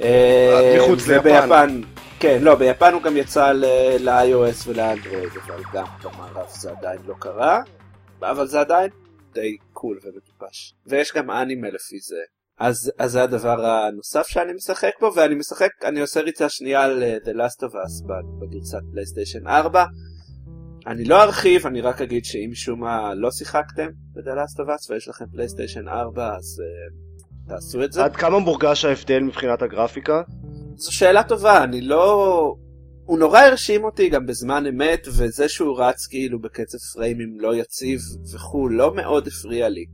אה, מחוץ ליפן. כן, לא, ביפן הוא גם יצא ל-iOS ולאנדרואיד, אבל גם במערב זה עדיין לא קרה, אבל זה עדיין די קול ומטופש. ויש גם אנימה לפי זה. אז, אז זה הדבר הנוסף שאני משחק בו, ואני משחק, אני עושה ריצה שנייה על אה, The Last of Us בגרסת פלייסטיישן 4. אני לא ארחיב, אני רק אגיד שאם משום מה לא שיחקתם ב-The Last of Us ויש לכם פלייסטיישן 4, אז uh, תעשו את זה. עד כמה מורגש ההבדל מבחינת הגרפיקה? זו שאלה טובה, אני לא... הוא נורא הרשים אותי גם בזמן אמת, וזה שהוא רץ כאילו בקצב פריימים לא יציב וכו', לא מאוד הפריע לי.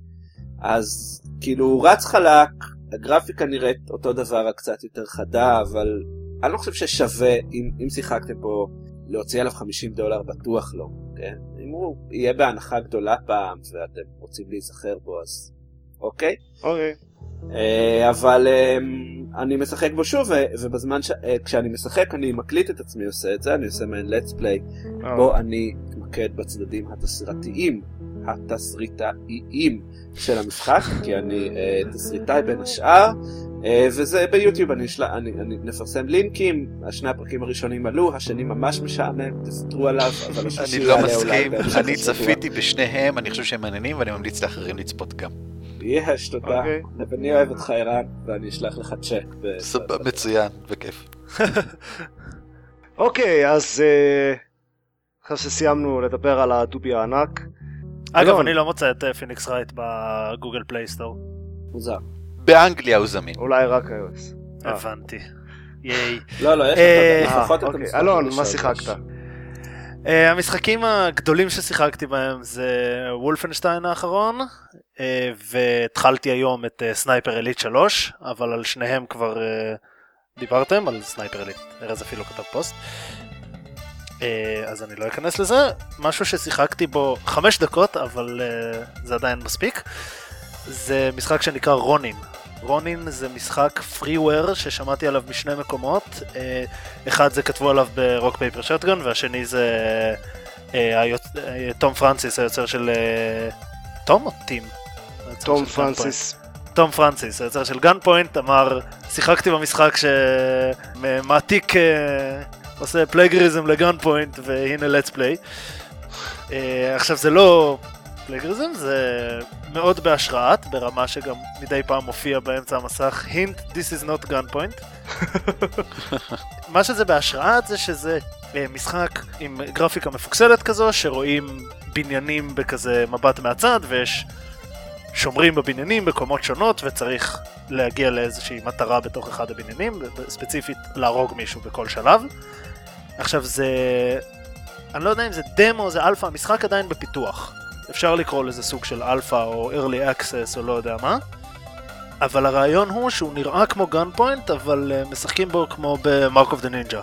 אז כאילו הוא רץ חלק, הגרפיקה נראית אותו דבר, רק קצת יותר חדה, אבל אני לא חושב ששווה, אם, אם שיחקתם פה, להוציא עליו 50 דולר בטוח לא, כן? אם הוא יהיה בהנחה גדולה פעם, ואתם רוצים להיזכר בו, אז אוקיי. אוקיי. אה, אבל אה, אני משחק בו שוב, ובזמן ש... אה, כשאני משחק אני מקליט את עצמי עושה את זה, אני עושה מעין let's play, אה. בו אני מתמקד בצדדים התסריטאיים, התסריטאיים של המשחק, כי אני אה, תסריטאי בין השאר, אה, וזה ביוטיוב, אני, של... אני, אני נפרסם לינקים, שני הפרקים הראשונים עלו, השני ממש משעמם, תסתרו עליו, אבל השלישי אני לא מסכים, אני. צפיתי בשניהם, אני חושב שהם מעניינים ואני ממליץ לאחרים לצפות גם. יש, תודה. אוקיי. ואני אוהב אותך ערן, ואני אשלח לך צ'ק. מצוין, בכיף. אוקיי, אז אה, אחרי שסיימנו לדבר על הדובי הענק, אגב. אני לא מוצא את אה, Phoenix Wright ב Google Play Store. מוזר. באנגליה הוא זמין. אולי רק iOS. אה. הבנתי. ייי. לא, לא, יש אה, לך לפחות את אוקיי. המשחק אלון, מה. שיחקת? אה, המשחקים הגדולים ששיחקתי בהם זה Wolfenstein האחרון, והתחלתי היום את Sniper Elite 3, אבל על שניהם כבר אה, דיברתם, על Sniper Elite, ארז אפילו כתב פוסט. אה, אז אני לא אכנס לזה, משהו ששיחקתי בו חמש דקות, אבל זה עדיין מספיק, זה משחק שנקרא Ronin. Ronin זה משחק freeware ששמעתי עליו משני מקומות, אה, אחד זה כתבו עליו ב Rock Paper Shotgun והשני זה אה, אה, Tom Francis היוצר של אה, Tom או Tim? Tom Gun Francis. Point. Tom Francis היוצר של Gunpoint אמר שיחקתי במשחק שמעתיק אה, עושה plagiarism ל Gunpoint והנה let's play. אה, עכשיו זה לא plagiarism זה מאוד בהשראת ברמה שגם מדי פעם מופיע באמצע המסך hint this is not Gunpoint. מה שזה בהשראת זה שזה אה, משחק עם גרפיקה מפוקסלת כזו שרואים בניינים בכזה מבט מהצד ויש שומרים בבניינים בקומות שונות וצריך להגיע לאיזושהי מטרה בתוך אחד הבניינים, ספציפית להרוג מישהו בכל שלב. עכשיו זה... אני לא יודע אם זה דמו, זה אלפא, המשחק עדיין בפיתוח. אפשר לקרוא לזה סוג של אלפא או early access או לא יודע מה. אבל הרעיון הוא שהוא נראה כמו Gunpoint, אבל אה, משחקים בו כמו ב Mark of the Ninja.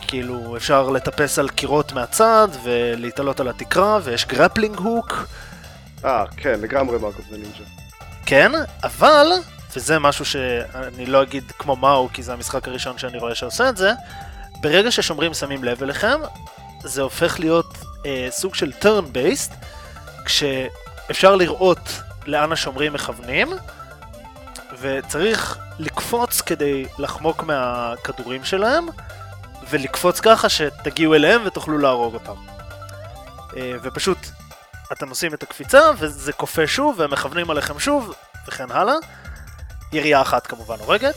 כאילו, אפשר לטפס על קירות מהצד ולהיתלות על התקרה, ויש grappling hook. אה, כן, לגמרי מרקוב דה נינג'ה. כן, אבל, וזה משהו שאני לא אגיד כמו מהו, כי זה המשחק הראשון שאני רואה שעושה את זה, ברגע ששומרים שמים לב אליכם, זה הופך להיות אה, סוג של turn based, כשאפשר לראות לאן השומרים מכוונים, וצריך לקפוץ כדי לחמוק מהכדורים שלהם, ולקפוץ ככה שתגיעו אליהם ותוכלו להרוג אותם. אה, ופשוט אתם עושים את הקפיצה וזה קופא שוב והם מכוונים עליכם שוב וכן הלאה. ירייה אחת כמובן הורגת.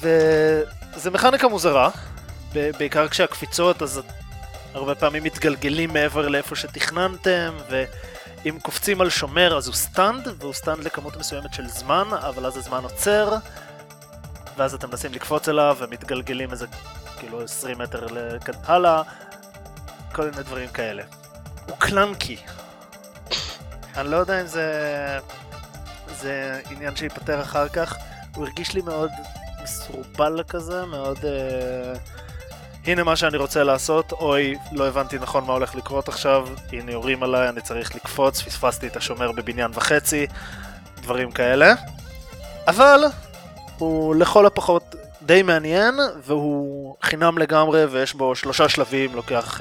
וזה מכניקה מוזרה, בעיקר כשהקפיצות אז הרבה פעמים מתגלגלים מעבר לאיפה שתכננתם, ואם קופצים על שומר אז הוא stunned, והוא stunned לכמות מסוימת של זמן, אבל אז הזמן עוצר, ואז אתם מנסים לקפוץ אליו ומתגלגלים איזה כאילו 20 מטר הלאה, כל מיני דברים כאלה. הוא קלנקי. אני לא יודע אם זה... זה עניין שייפתר אחר כך. הוא הרגיש לי מאוד מסורבל כזה, מאוד... אה... הנה מה שאני רוצה לעשות, אוי, לא הבנתי נכון מה הולך לקרות עכשיו, הנה יורים עליי, אני צריך לקפוץ, פספסתי את השומר בבניין וחצי, דברים כאלה. אבל הוא לכל הפחות די מעניין, והוא חינם לגמרי, ויש בו שלושה שלבים, לוקח...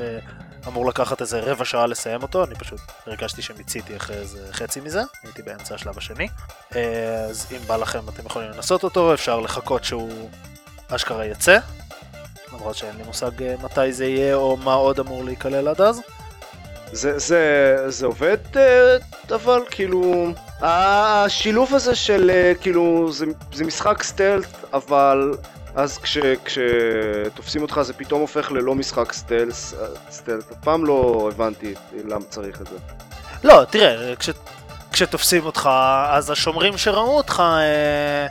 אמור לקחת איזה רבע שעה לסיים אותו, אני פשוט הרגשתי שמיציתי אחרי איזה חצי מזה, הייתי באמצע השלב השני. אה, אז אם בא לכם אתם יכולים לנסות אותו, אפשר לחכות שהוא אשכרה יצא. למרות שאין לי מושג אה, מתי זה יהיה או מה עוד אמור להיכלל עד אז. זה, זה, זה עובד, אה, אבל כאילו, השילוב הזה של כאילו, זה, זה משחק stealth, אבל אז כש, כשתופסים אותך זה פתאום הופך ללא משחק stealth, stealth, אף פעם לא הבנתי למה צריך את זה. לא, תראה, כש, כשתופסים אותך, אז השומרים שראו אותך, אה,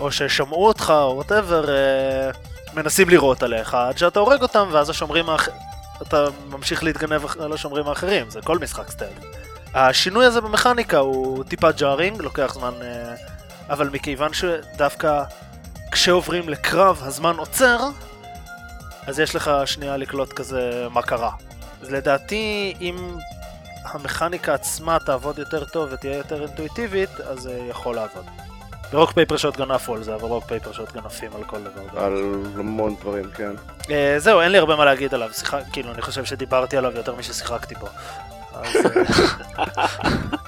או ששמעו אותך, או whatever, אה, מנסים לירות עליך, עד שאתה הורג אותם, ואז השומרים האח... אתה ממשיך להתגנב על השומרים האחרים, זה כל משחק stealth. השינוי הזה במכניקה הוא טיפה jarring, לוקח זמן, אה, אבל מכיוון שדווקא כשעוברים לקרב הזמן עוצר, אז יש לך שנייה לקלוט כזה מה קרה. אז לדעתי, אם המכניקה עצמה תעבוד יותר טוב ותהיה יותר אינטואיטיבית, אז זה יכול לעבוד. ב Rock Paper Shotgun עפו על זה, אבל Rock Paper Shotgun עפים על כל דבר. על המון דברים, כן. אה, זהו, אין לי הרבה מה להגיד עליו, שיחה, כאילו, אני חושב שדיברתי עליו יותר מששיחקתי בו. אז, אה, אה,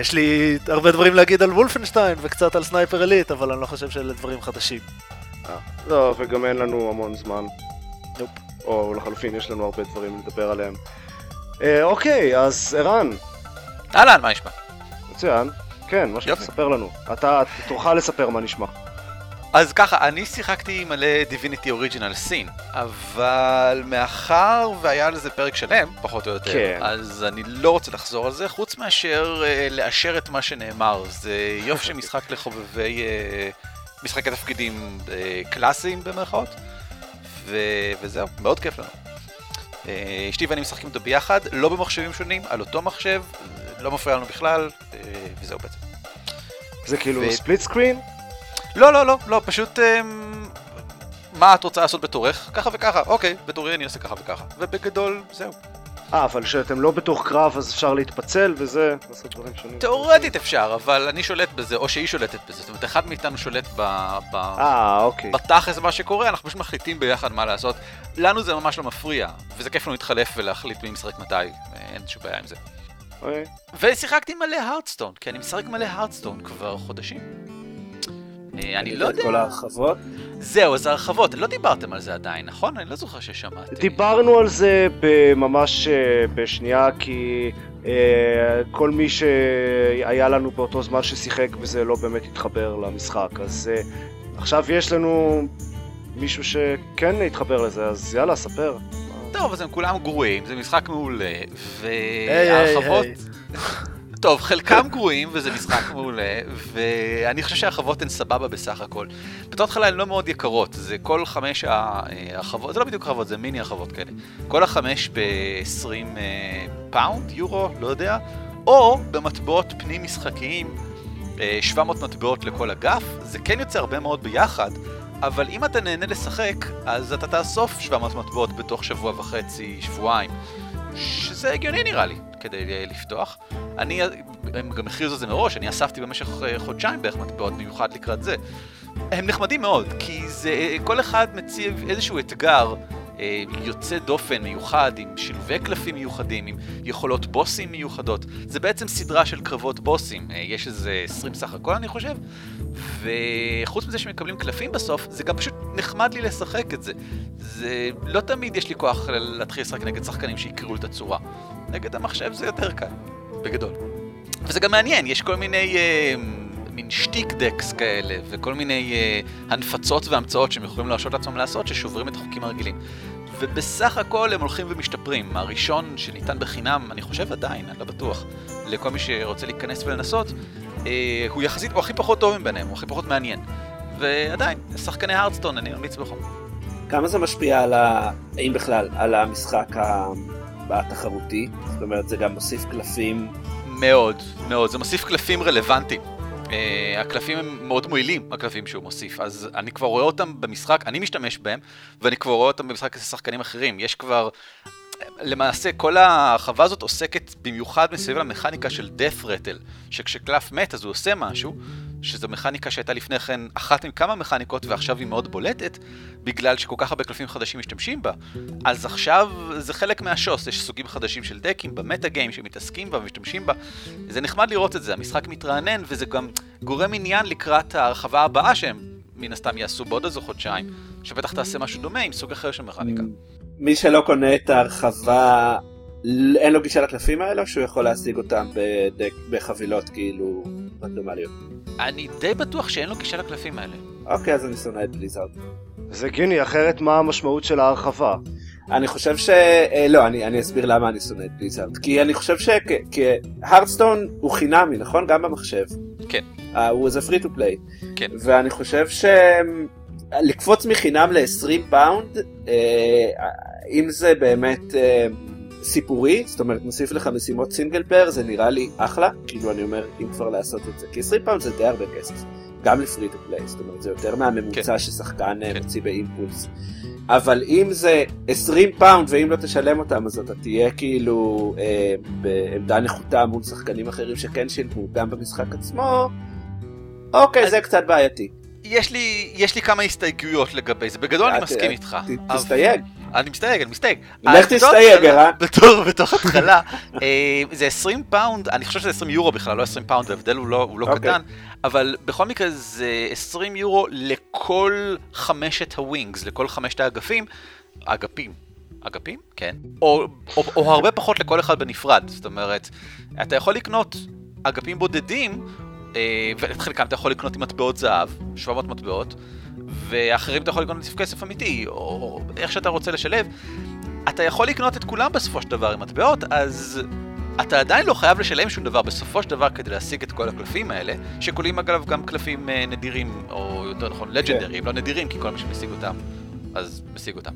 יש לי הרבה דברים להגיד על וולפנשטיין וקצת על סנייפר אליט, אבל אני לא חושב שאלה דברים חדשים. אה, לא, וגם אין לנו המון זמן. נופ. או לחלופין, יש לנו הרבה דברים לדבר עליהם. אה, אוקיי, אז ערן, אהלן, מה נשמע? מצוין. כן, מה יופי. שתספר לנו. אתה תורך לספר מה נשמע. אז ככה, אני שיחקתי מלא Divinity Original Sin, אבל מאחר והיה לזה פרק שלם, פחות או יותר, כן. אז אני לא רוצה לחזור על זה, חוץ מאשר אה, לאשר את מה שנאמר. זה יופי של משחק לחובבי אה, משחקי תפקידים אה, קלאסיים במרכאות, ו- וזהו, מאוד כיף לנו. אה, אשתי ואני משחקים אותו ביחד, לא במחשבים שונים, על אותו מחשב, לא מפריע לנו בכלל, אה, וזהו בעצם. זה כאילו ו- ספליט סקרין? לא, לא, לא, לא, פשוט... אמ, מה את רוצה לעשות בתורך? ככה וככה, אוקיי, בתורי אני עושה ככה וככה. ובגדול, זהו. אה, אבל כשאתם לא בתוך קרב אז אפשר להתפצל וזה, לעשות דברים שונים. תאורטית אפשר, אבל אני שולט בזה, או שהיא שולטת בזה. זאת אומרת, אחד מאיתנו שולט ב... ב... אה, אוקיי. בתכלס מה שקורה, אנחנו פשוט מחליטים ביחד מה לעשות. לנו זה ממש לא מפריע, וזה כיף לנו להתחלף ולהחליט מי משחק מתי, אין שום בעיה עם זה. אוקיי. ושיחקתי מלא הארדסטון, כי אני משחק מלא הארדסטון כבר חודשים. אה, אני לא יודע... כל ההרחבות. זהו, אז הרחבות, לא דיברתם על זה עדיין, נכון? אני לא זוכר ששמעתי. דיברנו על זה ממש אה, בשנייה כי אה, כל מי שהיה לנו באותו זמן ששיחק בזה לא באמת התחבר למשחק אז עכשיו יש לנו מישהו שכן התחבר לזה אז יאללה ספר. טוב, אז הם כולם גרועים, זה משחק מעולה, והרחבות... טוב, חלקם גרועים וזה משחק מעולה, ואני חושב שהרחבות הן סבבה בסך הכל. בתור התחלה הן לא מאוד יקרות, זה כל חמש הרחבות, זה לא בדיוק הרחבות, זה מיני הרחבות כאלה. כל החמש ב-20 פאונד, יורו, לא יודע, או במטבעות פנים משחקיים, אה, 700 מטבעות לכל אגף, זה כן יוצא הרבה מאוד ביחד, אבל אם אתה נהנה לשחק, אז אתה תאסוף 700 מטבעות בתוך שבוע וחצי, שבועיים. שזה הגיוני נראה לי, כדי אה, לפתוח. אני, הם גם הכריזו את זה מראש, אני אספתי במשך אה, חודשיים בערך מטבעות במיוחד לקראת זה. הם נחמדים מאוד, כי זה, אה, כל אחד מציב איזשהו אתגר אה, יוצא דופן מיוחד, עם שילובי קלפים מיוחדים, עם יכולות בוסים מיוחדות. זה בעצם סדרה של קרבות בוסים, אה, יש איזה 20 סך הכל אני חושב, וחוץ מזה שמקבלים קלפים בסוף, זה גם פשוט נחמד לי לשחק את זה. זה לא תמיד יש לי כוח להתחיל לשחק נגד שחקנים שיקראו את הצורה. נגד המחשב זה יותר קל, בגדול. וזה גם מעניין, יש כל מיני אה, מין שטיק דקס כאלה, וכל מיני אה, הנפצות והמצאות שהם יכולים להרשות לעצמם לעשות, ששוברים את החוקים הרגילים. ובסך הכל הם הולכים ומשתפרים. הראשון שניתן בחינם, אני חושב עדיין, אני לא בטוח, לכל מי שרוצה להיכנס ולנסות, אה, הוא יחסית, הוא הכי פחות טוב מביניהם, הוא הכי פחות מעניין. ועדיין, שחקני הארדסטון, אני ממליץ בחום. כמה זה משפיע על ה... אם בכלל, על המשחק ה... התחרותי? זאת אומרת, זה גם מוסיף קלפים. מאוד, מאוד. זה מוסיף קלפים רלוונטיים. Uh, הקלפים הם מאוד מועילים, הקלפים שהוא מוסיף, אז אני כבר רואה אותם במשחק, אני משתמש בהם, ואני כבר רואה אותם במשחק אצל שחקנים אחרים. יש כבר... למעשה, כל החווה הזאת עוסקת במיוחד מסביב למכניקה של death rattle, שכשקלף מת אז הוא עושה משהו, שזו מכניקה שהייתה לפני כן אחת עם כמה מכניקות ועכשיו היא מאוד בולטת, בגלל שכל כך הרבה קלפים חדשים משתמשים בה. אז עכשיו זה חלק מהשוס, יש סוגים חדשים של דקים במטה גיים שמתעסקים בה ומשתמשים בה. זה נחמד לראות את זה, המשחק מתרענן וזה גם גורם עניין לקראת ההרחבה הבאה שהם מן הסתם יעשו בעוד איזה חודשיים, שבטח תעשה משהו דומה עם סוג אחר של מכניקה. מי שלא קונה את ההרחבה, אין לו גישה לקלפים האלה, או שהוא יכול להשיג אותם בדק, בחבילות כאילו רנדומליות? אני די בטוח שאין לו גישה לקלפים האלה. אוקיי, אז אני שונא את בליזארד. זה הגיוני, אחרת מה המשמעות של ההרחבה? אני חושב ש... אה, לא, אני, אני אסביר למה אני שונא את בליזארד. כי אני חושב שהרדסטון הוא חינמי, נכון? גם במחשב. כן. אה, הוא איזה free to play. כן. ואני חושב ש... לקפוץ מחינם ל-20 פאונד, אה, אם זה באמת אה, סיפורי, זאת אומרת מוסיף לך משימות single player, זה נראה לי אחלה, כאילו אני אומר אם כבר לעשות את זה, כי 20 פאונד זה די הרבה כסף, גם ל free to play, זאת אומרת זה יותר מהממוצע כן. ששחקן אה, כן. מוציא באימפולס. אבל אם זה 20 פאונד ואם לא תשלם אותם אז אתה תהיה כאילו אה, בעמדה נחותה מול שחקנים אחרים שכן שילמו גם במשחק עצמו, אוקיי אז... זה קצת בעייתי. יש לי, יש לי כמה הסתייגויות לגבי זה, בגדול אני מסכים איתך. תסתייג. אני מסתייג, אני מסתייג. לך תסתייג, ערן. בתור, בתור התחלה, אה, זה 20 פאונד, אני חושב שזה 20 יורו בכלל, לא 20 פאונד, ההבדל הוא לא, לא אוקיי. קטן, אבל בכל מקרה זה 20 יורו לכל חמשת ה wings, לכל חמשת האגפים, אגפים. אגפים? כן. או, או, או הרבה פחות לכל אחד בנפרד, זאת אומרת, אתה יכול לקנות אגפים בודדים, אה, ואת חלקם אתה יכול לקנות עם מטבעות זהב, 700 מטבעות, ואחרים אתה יכול לקנות עם כסף אמיתי, או איך שאתה רוצה לשלב. אתה יכול לקנות את כולם בסופו של דבר עם מטבעות, אז אתה עדיין לא חייב לשלם שום דבר בסופו של דבר כדי להשיג את כל הקלפים האלה, שכוללים אגב גם קלפים אה, נדירים, או יותר נכון לג'נדרים, כן. לא נדירים, כי כל מי שמשיג אותם, אז משיג אותם.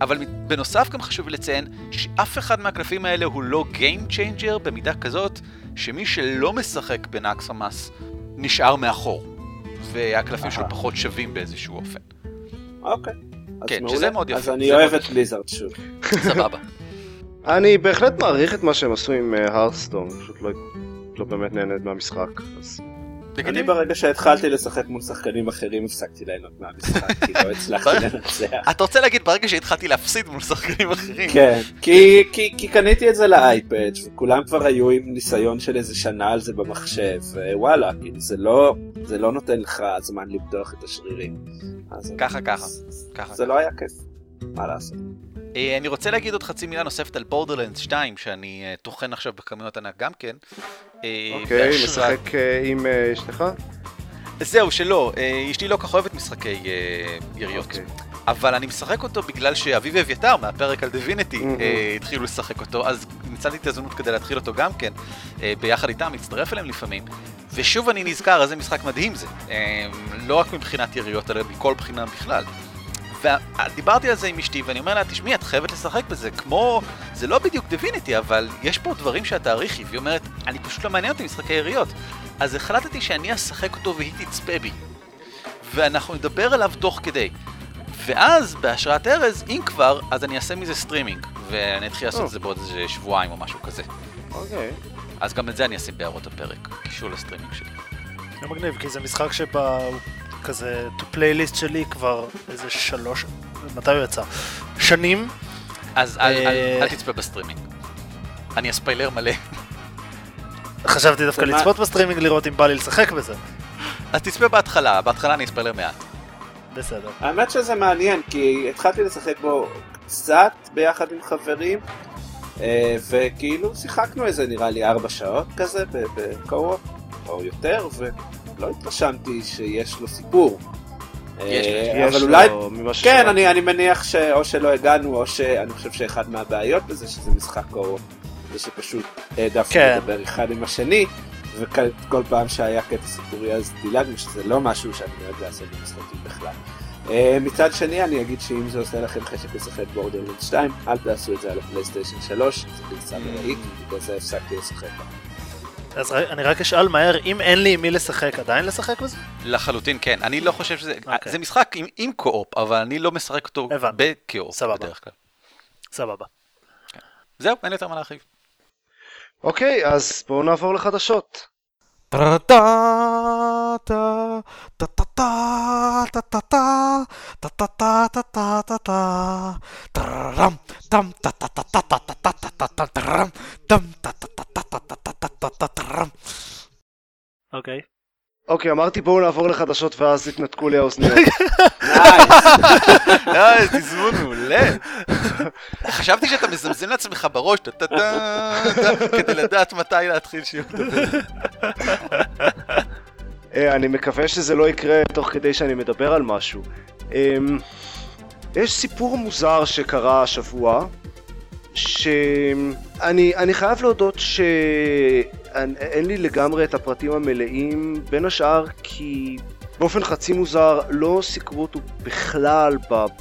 אבל בנוסף גם חשוב לציין שאף אחד מהקלפים האלה הוא לא Game Changer במידה כזאת שמי שלא משחק בנקסמאס נשאר מאחור, והקלפים שלו פחות שווים באיזשהו אופן. אוקיי. כן, מעולה. שזה מאוד יפה. אז אני אוהב את בליזארד שוב. סבבה. אני בהחלט מעריך את מה שהם עשו עם הרסטון, אה, פשוט לא, לא באמת נהנית מהמשחק. אז אני ברגע שהתחלתי לשחק מול שחקנים אחרים הפסקתי ליהנות מהמשחק, כי לא הצלחתי לנצח. אתה רוצה להגיד ברגע שהתחלתי להפסיד מול שחקנים אחרים? כן, כי קניתי את זה לאייפד, וכולם כבר היו עם ניסיון של איזה שנה על זה במחשב, זה לא, זה לא נותן לך זמן לבדוח את השרירים. ככה ככה. זה לא היה כיף, מה לעשות. אה, אני רוצה להגיד עוד חצי מילה נוספת על בורדרלנד 2, שאני אה, טוחן עכשיו בכמויות ענק גם כן. אה, אוקיי, משחק עם אשתך? זהו, שלא. אשתי לא כך אוהבת משחקי יריות. אוקיי. אבל אני משחק אותו בגלל שאביב אביתר מהפרק על דיוויניטי התחילו לשחק אותו, אז מצאתי את ההזדמנות כדי להתחיל אותו גם כן, ביחד איתם, להצטרף אליהם לפעמים. ושוב אני נזכר איזה משחק מדהים זה. לא רק מבחינת יריות, אלא מכל בחינה בכלל. ודיברתי על זה עם אשתי, ואני אומר לה, תשמעי, את חייבת לשחק בזה, כמו... זה לא בדיוק דיוויניטי, אבל יש פה דברים שאת תעריכי, והיא אומרת, אני פשוט לא מעניין אותי משחקי יריות. אז החלטתי שאני אשחק אותו והיא תצפה בי. ואנחנו נדבר עליו תוך כדי. ואז, בהשראת ארז, אם כבר, אז אני אעשה מזה סטרימינג. ואני אתחיל לעשות את זה בעוד איזה שבועיים או משהו כזה. אוקיי. אז גם את זה אני אשים בהערות הפרק, קישור לסטרימינג שלי. זה מגניב, כי זה משחק שבה כזה to play list שלי כבר איזה שלוש, מתי הוא יצא? שנים. אז אל, אה, תצפה בסטרימינג. אני אספיילר מלא. חשבתי דווקא לצפות בסטרימינג לראות אם בא לי לשחק בזה. אז תצפה בהתחלה, בהתחלה אני אספיילר מעט. בסדר. האמת שזה מעניין, כי התחלתי לשחק בו קצת ביחד עם חברים, אה, וכאילו שיחקנו איזה נראה לי ארבע שעות כזה בקו או יותר, ולא התרשמתי שיש לו סיפור. יש, אה, יש אבל אולי... לו, ממה כן. אני, אני מניח שאו שלא הגענו, או שאני חושב שאחד מהבעיות בזה שזה משחק או זה שפשוט העדפנו כן. לדבר אחד עם השני, וכל פעם שהיה קטע סיפורי אז דילגנו, שזה לא משהו שאני נוהג לעשות במשחקים בכלל. Uh, מצד שני אני אגיד שאם זה עושה לכם חשק לשחק בורדרלנד 2, אל תעשו את זה על הפלייסטיישן 3, זה גרסה בראית, בגלל זה הפסקתי לשחק בה. אז אני רק אשאל מהר, אם אין לי עם מי לשחק, עדיין לשחק בזה? לחלוטין כן, אני לא חושב שזה, אוקיי. זה משחק עם, עם קו-אופ, אבל אני לא משחק אותו. בקו-אופ. בדרך כלל. סבבה. זהו, אין לי יותר מה להרחיב. אוקיי, אז בואו נעבור לחדשות. אוקיי. אמרתי בואו נעבור לחדשות ואז התנתקו לי האוזניות. אה, תזמון מעולה. חשבתי שאתה מזמזם לעצמך בראש, כדי לדעת מתי להתחיל שיעור. אה, אני מקווה שזה לא יקרה תוך כדי שאני מדבר על משהו. אמ, יש סיפור מוזר שקרה השבוע, שאני אני חייב להודות שאין לי לגמרי את הפרטים המלאים, בין השאר כי באופן חצי מוזר לא סיקרו אותו בכלל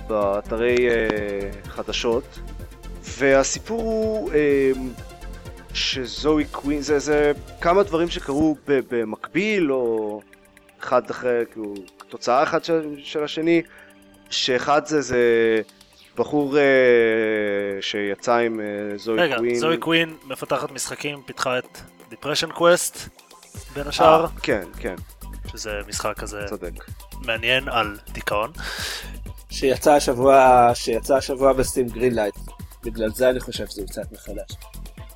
באתרי אה, חדשות, והסיפור הוא אה, שזוהי קווין, זה, זה כמה דברים שקרו במקביל, או אחד אחרי, כאילו, תוצאה אחת של, של השני, שאחד זה, זה בחור אה, שיצא עם אה, זוהי רגע, קווין. זוהי קווין מפתחת משחקים, פיתחה את Depression Quest, בין השאר, אה, כן, כן, שזה משחק כזה צודק. מעניין על דיכאון. שיצא השבוע, שיצא השבוע ב Steam Greenlight, בגלל זה אני חושב שזה קצת מחדש.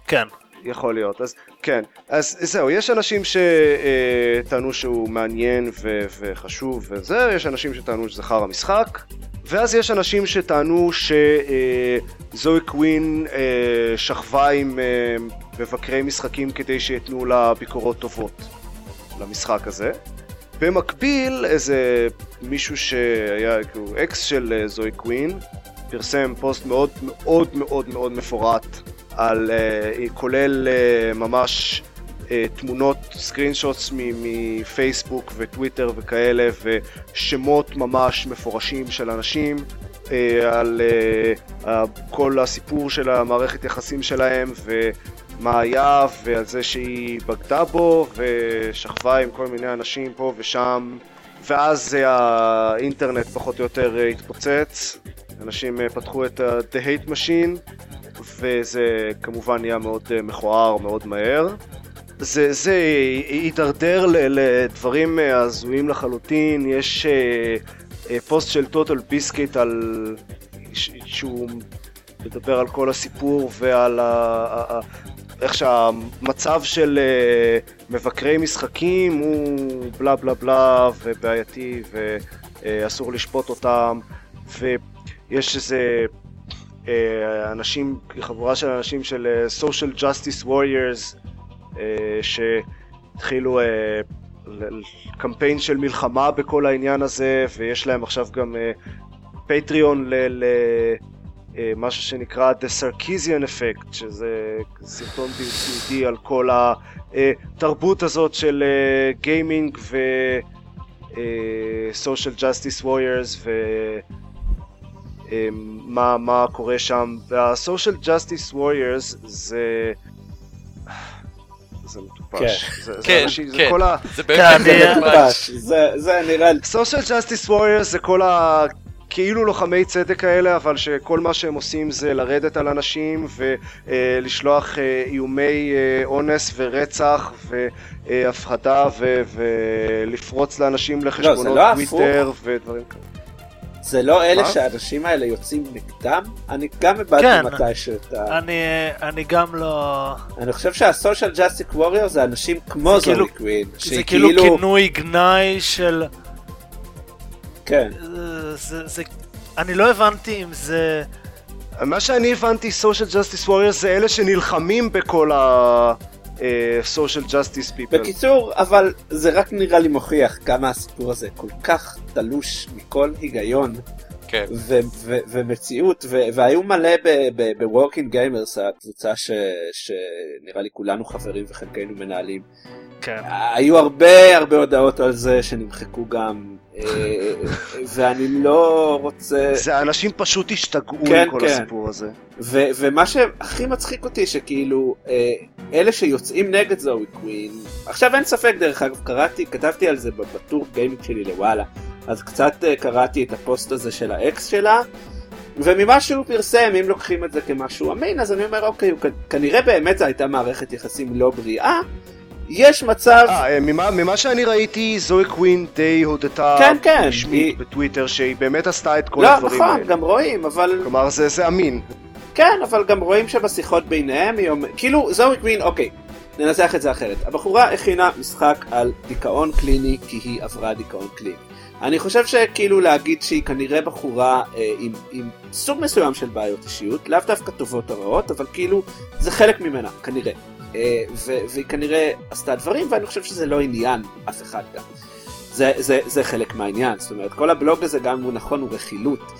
כן, יכול להיות, אז כן, אז זהו, יש אנשים שטענו שהוא מעניין ו- וחשוב וזה, יש אנשים שטענו שזה חרא משחק, ואז יש אנשים שטענו שזוהי קווין אה, שכבה עם אה, מבקרי משחקים כדי שייתנו לה ביקורות טובות למשחק הזה. במקביל, איזה מישהו שהיה כאילו אקס של אה, זוהי קווין, פרסם פוסט מאוד מאוד מאוד מאוד מפורט על, uh, כולל uh, ממש uh, תמונות, screenshots מפייסבוק וטוויטר וכאלה, ושמות ממש מפורשים של אנשים, על uh, כל הסיפור של המערכת יחסים שלהם, ומה היה, ועל זה שהיא בגדה בו, ושכבה עם כל מיני אנשים פה ושם, ואז האינטרנט פחות או יותר התפוצץ, אנשים uh, פתחו את ה- The Hate Machine, וזה כמובן נהיה מאוד אה, מכוער מאוד מהר. זה, זה הידרדר לדברים אה, הזויים לחלוטין, יש אה, אה, פוסט של טוטל ביסקיט על... שהוא מדבר על כל הסיפור ועל ה... איך שהמצב של אה, מבקרי משחקים הוא בלה בלה בלה ובעייתי ואסור לשפוט אותם. ויש איזה אה, אנשים, חבורה של אנשים של אה, social justice warriors אה, שהתחילו ל- ל- קמפיין של מלחמה בכל העניין הזה ויש להם עכשיו גם פטריון למשהו שנקרא The Sarkeesian Effect שזה סרטון תיעודי על כל התרבות הזאת של gaming ו... social justice warriors ו... אמ, מה, מה קורה שם, וה-social justice warriors זה... זה מטופש. כן. כן, זה כן. זה כן, באמת אני- מטופש, זה, נראה לי, social justice warriors זה כל ה... כאילו לוחמי צדק כאלה, אבל שכל מה שהם עושים זה לרדת על אנשים ולשלוח איומי אה, אונס ורצח והפחדה ו- ולפרוץ לאנשים לחשבונות לא הפוך. טוויטר ודברים כאלה. זה לא אלה מה? שהאנשים האלה יוצאים נגדם? אני גם איבדתי כן. מתישהו את ה... אני, אני גם לא... אני חושב שהסושיאל ג'אסטיק ווריור זה אנשים כמו זה כאילו- זוני קווין, זה כאילו כינוי גנאי של... כן, אה, זה, זה... אני לא הבנתי אם זה... מה שאני הבנתי, social justice warriors זה אלה שנלחמים בכל ה... social justice people. בקיצור, אבל זה רק נראה לי מוכיח כמה הסיפור הזה כל כך תלוש מכל היגיון כן. ו- ו- ומציאות, ו- והיו מלא ב-Working Gamers, הקבוצה ש- שנראה לי כולנו חברים וחלקנו מנהלים. כן. היו הרבה הרבה הודעות על זה שנמחקו גם, אה, ואני לא רוצה... זה אנשים פשוט השתגעו כן, עם כל כן. הסיפור הזה. ו- ומה שהכי מצחיק אותי שכאילו אה, אלה שיוצאים נגד זוהי קווין עכשיו אין ספק דרך אגב קראתי כתבתי על זה בטור גיימינג שלי לוואלה אז קצת אה, קראתי את הפוסט הזה של האקס שלה וממה שהוא פרסם אם לוקחים את זה כמשהו אמין אז אני אומר אוקיי כנראה באמת זו הייתה מערכת יחסים לא בריאה יש מצב אה, אה, ממה, ממה שאני ראיתי, זוהי קווין די הודתה כן, כן, רשמית היא- בטוויטר שהיא באמת עשתה את כל לא הדברים נכון האלה. גם רואים אבל כלומר, זה, זה אמין. כן, אבל גם רואים שבשיחות ביניהם היא אומרת, כאילו זוהי קווין, אוקיי, ננסח את זה אחרת. הבחורה הכינה משחק על דיכאון קליני כי היא עברה דיכאון קליני. אני חושב שכאילו להגיד שהיא כנראה בחורה אה, עם, עם סוג מסוים של בעיות אישיות, לאו דווקא טובות או רעות, אבל כאילו זה חלק ממנה, כנראה. אה, והיא כנראה עשתה דברים, ואני חושב שזה לא עניין אף אחד גם. זה, זה, זה חלק מהעניין, זאת אומרת, כל הבלוג הזה גם הוא נכון הוא רכילות.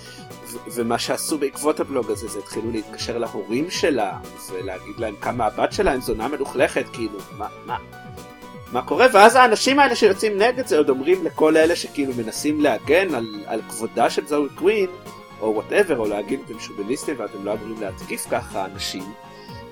ומה שעשו בעקבות הבלוג הזה זה התחילו להתקשר להורים שלה ולהגיד להם כמה הבת שלהם זונה מלוכלכת כאילו מה מה מה קורה ואז האנשים האלה שיוצאים נגד זה עוד אומרים לכל אלה שכאילו מנסים להגן על, על כבודה של זוהי קווין או whatever או להגיד אתם שוביניסטים ואתם לא אמורים להתקיף ככה אנשים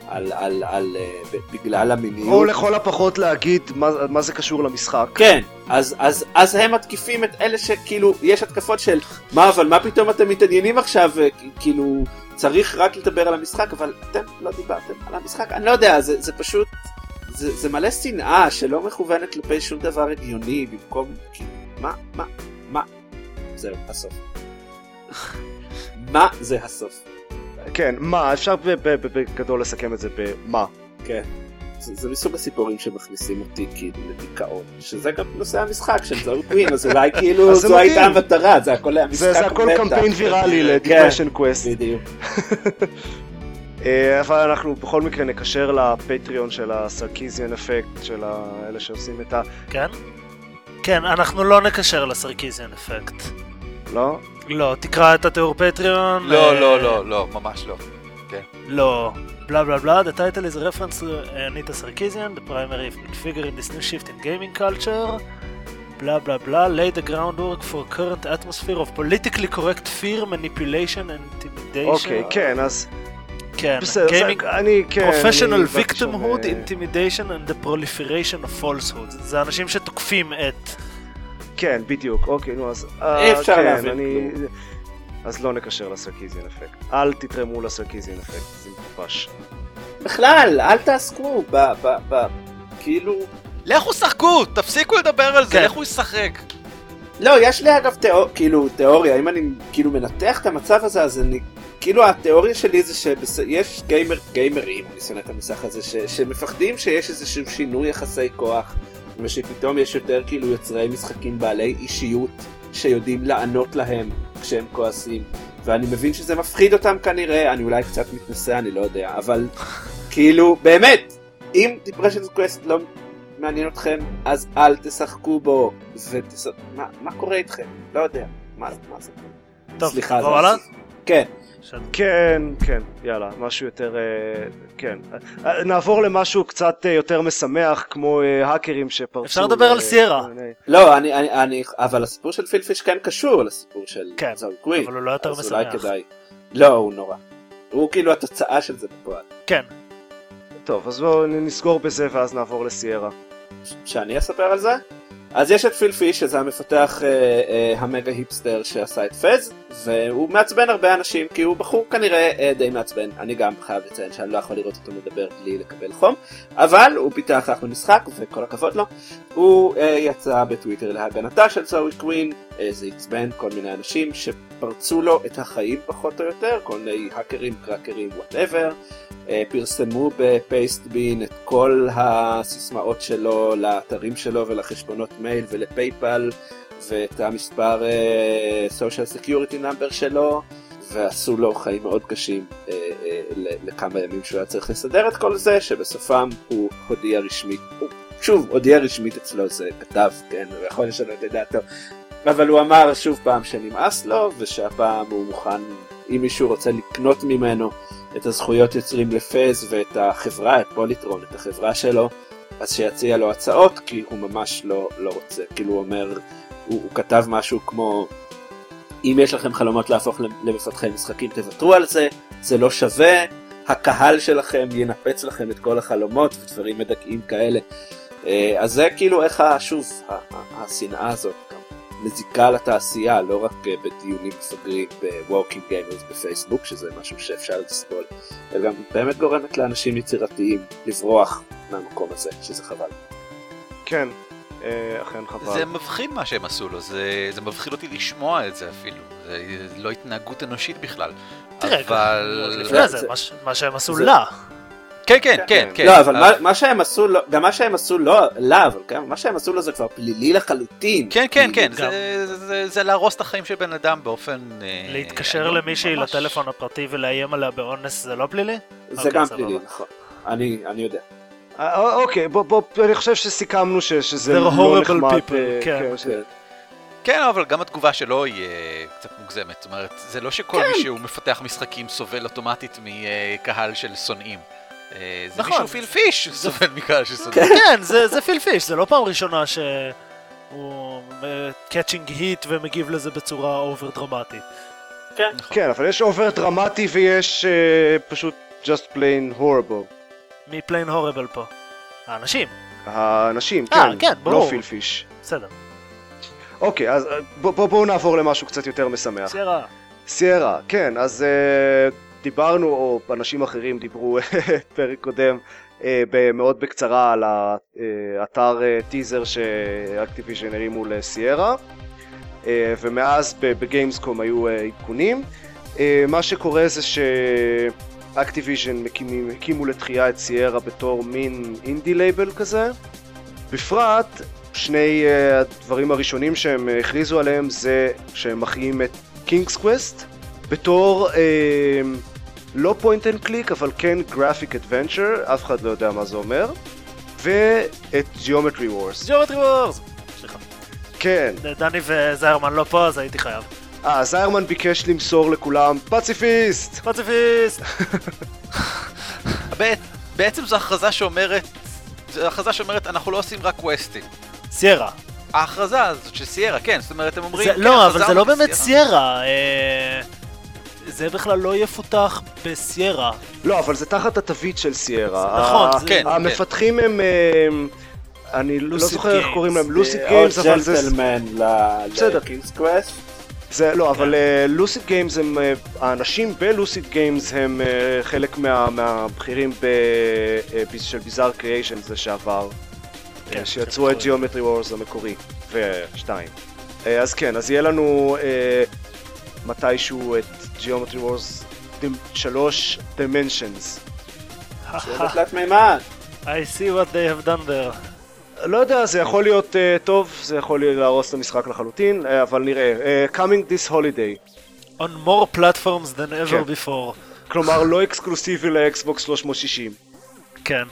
על, על, על, אה, בגלל המיניות. או לכל הפחות להגיד מה, מה זה קשור למשחק. כן, אז, אז, אז הם מתקיפים את אלה שכאילו, יש התקפות של מה אבל מה פתאום אתם מתעניינים עכשיו, אה, כאילו צריך רק לדבר על המשחק, אבל אתם לא דיברתם על המשחק, אני לא יודע, זה, זה פשוט, זה, זה מלא שנאה שלא מכוונת כלפי שום דבר הגיוני, במקום, כאילו, מה, מה, מה, זהו, הסוף. מה זה הסוף? כן, מה, אפשר ב- ב- ב- בגדול לסכם את זה במה. כן. זה, זה מסוג הסיפורים שמכניסים אותי כאילו לדיכאון, שזה גם נושא המשחק של זוהי קווין, אז אולי כאילו זו הייתה. המטרה, זה הכל היה משחק זה, זה הכל meta. קמפיין ויראלי כן, ל Depression Quest. בדיוק. אה, אבל אנחנו בכל מקרה נקשר לפטריון של הסרקיזיאן אפקט, של האלה שעושים את ה... כן? כן, אנחנו לא נקשר לסרקיזיאן אפקט. לא? לא, תקרא את התיאור פטריון. לא, אה, לא, לא, לא, ממש לא. לא. בלה בלה בלה, the title is a reference to Anita Sarkeesian, the primary figure in this new shift in gaming culture. בלה בלה בלה, lay the groundwork for current atmosphere of politically correct fear, manipulation and intimidation. אוקיי, כן, אז כן, בסדר, זה- gaming אני, כן, professional אני victimhood, אה, intimidation and the proliferation of falsehood. זה אנשים שתוקפים את... כן, בדיוק, אוקיי, נו אז... אי אה, אפשר כן, להבין אני- אז לא נקשר לסרקיזיאן אפקט. אל תתרמו לסרקיזיאן אפקט, זה מטופש. בכלל, אל תעסקו ב... ב... ב... כאילו... לכו שחקו, תפסיקו לדבר על זה, כן. לכו לשחק. לא, יש לי אגב תיאור... כאילו, תיאוריה, אם אני כאילו מנתח את המצב הזה, אז אני... כאילו התיאוריה שלי זה שיש גיימר, גיימרים, אני שונא את המסך הזה, ש... שמפחדים שיש איזשהו שינוי יחסי כוח, ושפתאום יש יותר כאילו יוצרי משחקים בעלי אישיות, שיודעים לענות להם כשהם כועסים, ואני מבין שזה מפחיד אותם כנראה, אני אולי קצת מתנשא, אני לא יודע, אבל כאילו, באמת, אם Depression Quest לא מעניין אתכם, אז אל תשחקו בו, ותש... מה, מה קורה איתכם? לא יודע, מה, מה זה? טוב, סליחה, זה? הסיף. כן, בסדר. כן, כן, יאללה, משהו יותר... אה, כן. אה, נעבור למשהו קצת אה, יותר משמח, כמו האקרים שפרצו... אפשר לדבר על סיירה. לא, אני, אני, אני, אבל הסיפור של פילפיש כן קשור לסיפור של כן, זוהי קווין, אבל הוא לא יותר אז אולי משמח. כדאי. לא, הוא נורא. הוא כאילו התוצאה של זה בפועל. כן, טוב, אז בואו נסגור בזה ואז נעבור לסיירה. שאני אספר על זה? אז יש את פיל פיש שזה המפתח אה, אה, המגה היפסטר שעשה את פז והוא מעצבן הרבה אנשים כי הוא בחור כנראה אה, די מעצבן. אני גם חייב לציין שאני לא יכול לראות אותו מדבר בלי לקבל חום אבל הוא פיתח אחלה משחק וכל הכבוד לו. הוא אה, יצא בטוויטר להגנתה של זוהי קווין אה, זה עצבן כל מיני אנשים שפרצו לו את החיים פחות או יותר כל מיני האקרים קראקרים whatever פרסמו בפייסטבין את כל הסיסמאות שלו לאתרים שלו ולחשבונות מייל ולפייפל ואת המספר אה, social security number שלו ועשו לו חיים מאוד קשים אה, ל- לכמה ימים שהוא היה צריך לסדר את כל זה, שבסופם הוא הודיע רשמית, הוא שוב הודיע רשמית אצלו, זה כתב, כן, הוא יכול לשנות את דעתו, אבל הוא אמר שוב פעם שנמאס לו, ושהפעם הוא מוכן, אם מישהו רוצה לקנות ממנו את הזכויות יוצרים לפז ואת החברה, את פוליטרון, את החברה שלו, אז שיציע לו הצעות, כי הוא ממש לא, לא רוצה, כאילו הוא אומר, הוא, הוא כתב משהו כמו, אם יש לכם חלומות להפוך למפתחי משחקים תוותרו על זה, זה לא שווה, הקהל שלכם ינפץ לכם את כל החלומות ודברים מדכאים כאלה. אה, אז זה כאילו איך, שוב, השנאה הזאת גם מזיקה לתעשייה, לא רק אה, בדיונים מפגרים ב-Walking Gamers בפייסבוק, שזה משהו שאפשר לסבול, אלא גם באמת גורמת לאנשים יצירתיים לברוח מהמקום הזה, שזה חבל. כן, אכן חבל. זה מבחין מה שהם עשו לו, זה, זה מבחין אותי לשמוע את זה אפילו. זה לא התנהגות אנושית בכלל. תראה, אבל... לפני זה, זה- מה שהם עשו זה- לה. כן, כן, כן, כן. לא, אבל מה- מה שהם עשו לו, גם מה שהם עשו לו, לה, אבל כן, מה שהם עשו לו זה כבר פלילי לחלוטין. כן, כן, כן, גם. זה, זה, זה, זה להרוס את החיים של בן אדם באופן... אה, להתקשר למישהי ממש- לטלפון הפרטי ולאיים עליה באונס זה לא פלילי? זה אוקיי, גם. פלילי, נכון. אני אני יודע. אה, אוקיי, בוא, בוא, אני חושב שסיכמנו ש- שזה לא נחמד. people, אה, כן. ש- כן. כן, אבל גם התגובה שלו היא אה, קצת מוגזמת. זאת אומרת, זה לא שכל כן. מי שהוא מפתח משחקים סובל אוטומטית מקהל של שונאים. אה, זה נכון. מישהו פילפיש סובל מקהל של שונאים. כן, זה זה פיל פיש, זה לא פעם ראשונה שהוא catching heat ומגיב לזה בצורה over דרמטית. כן, אבל יש over דרמטי ויש אה, פשוט just plain horrible. מי plain horrible פה? האנשים, האנשים, אה, כן, כן, ברור. לא פיל פיש. בסדר. אוקיי, אז אה, בוא- בוא- בואו נעבור למשהו קצת יותר משמח. סיירה. סיירה, כן, אז uh, דיברנו, או אנשים אחרים דיברו פרק קודם, uh, מאוד בקצרה על האתר uh, teaser שאקטיביז'ן הרימו לסיירה, uh, ומאז בגיימסקום היו uh, עדכונים. Uh, מה שקורה זה שאקטיביז'ן הקימו לתחייה את סיירה בתור מין indie label כזה. בפרט, שני uh, הדברים הראשונים שהם uh, הכריזו עליהם זה שהם מחיים את King's Quest בתור אה, לא point and click אבל כן graphic adventure, אף אחד לא יודע מה זה אומר, ואת Geometry Wars. Geometry Wars! סליחה. כן, דני וזיירמן לא פה אז הייתי חייב. אה, זיירמן ביקש למסור לכולם פציפיסט! פציפיסט! בעצם זו הכרזה שאומרת, זו הכרזה שאומרת אנחנו לא עושים רק קווסטים. סיירה. ההכרזה הזאת של סיירה, כן, זאת אומרת הם אומרים, זה- כן, לא, אבל זה לא באמת. Sierra. אה, זה בכלל לא יפותח ב Sierra. לא, אבל זה תחת התווית של Sierra. נכון, זה- כן, המפתחים הם... אה, אני לא זוכר איך. קוראים להם, Lucid אה Games, אבל זה... ג'נטלמן בסדר. זה לא, אבל כן. Lucid Games הם, אה, האנשים ב Lucid Games הם אה, חלק מה- מהבכירים ב- ב- של Bizarre Creations לשעבר, כן, שיצרו את כן. ג'יאומטרי וורס המקורי, ושתיים. אה, אז כן, אז יהיה לנו אה, מתישהו את ג'יאומטרי וורס 3 dimensions. זה תלת מימד. I see what they have done there. לא יודע, זה יכול להיות uh, טוב, זה יכול להרוס את המשחק לחלוטין, uh, אבל נראה. Uh, coming this holiday. On more platforms than ever כן. before. כלומר, לא אקסקלוסיבי ל Xbox 360. כן.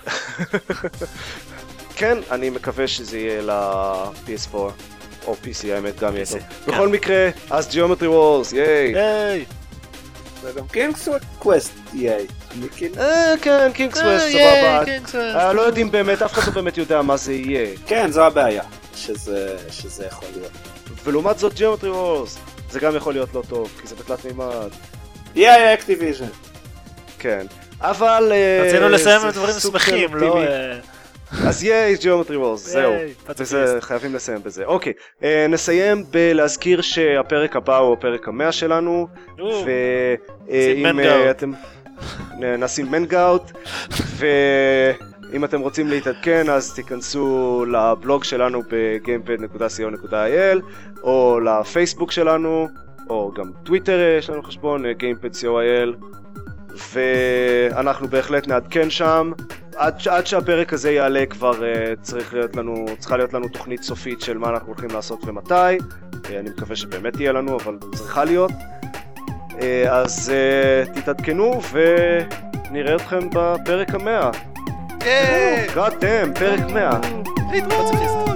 כן, אני מקווה שזה יהיה ל-PS4, או PC האמת גם יהיה טוב. כן. בכל מקרה, אז Geometry Wars, yay. וגם King's Quest אה, כן, King's אה, Quest, yay, סבבה. King's Quest. אה, לא יודעים באמת, אף אחד לא באמת יודע מה זה יהיה. כן, זו הבעיה. שזה יכול להיות. ולעומת זאת, Geometry Wars, זה גם יכול להיות לא טוב, כי זה בתלת מימד. yay Activision. כן. אבל... אה, רצינו לסיים עם דברים שמחים, לא... אה, אז yay, Geometry Wars, זהו. וזה, חייבים לסיים בזה. אוקיי, אה, נסיים בלהזכיר שהפרק הבא הוא הפרק המאה שלנו, ואם מנגאוט. אתם... נ- נשים מנגאוט, ואם אתם רוצים להתעדכן אז תיכנסו לבלוג שלנו ב- gamepod.co.il או לפייסבוק שלנו, או גם טוויטר אה, יש לנו חשבון, אה, gamepad.co.il ואנחנו בהחלט נעדכן שם. עד, עד שהפרק הזה יעלה כבר uh, צריך להיות לנו, צריכה להיות לנו תוכנית סופית של מה אנחנו הולכים לעשות ומתי. Uh, אני מקווה שבאמת תהיה לנו, אבל צריכה להיות. Uh, אז אה, תתעדכנו ונראה אתכם בפרק המאה. ייי! גאד דאם, פרק 100. להתראות.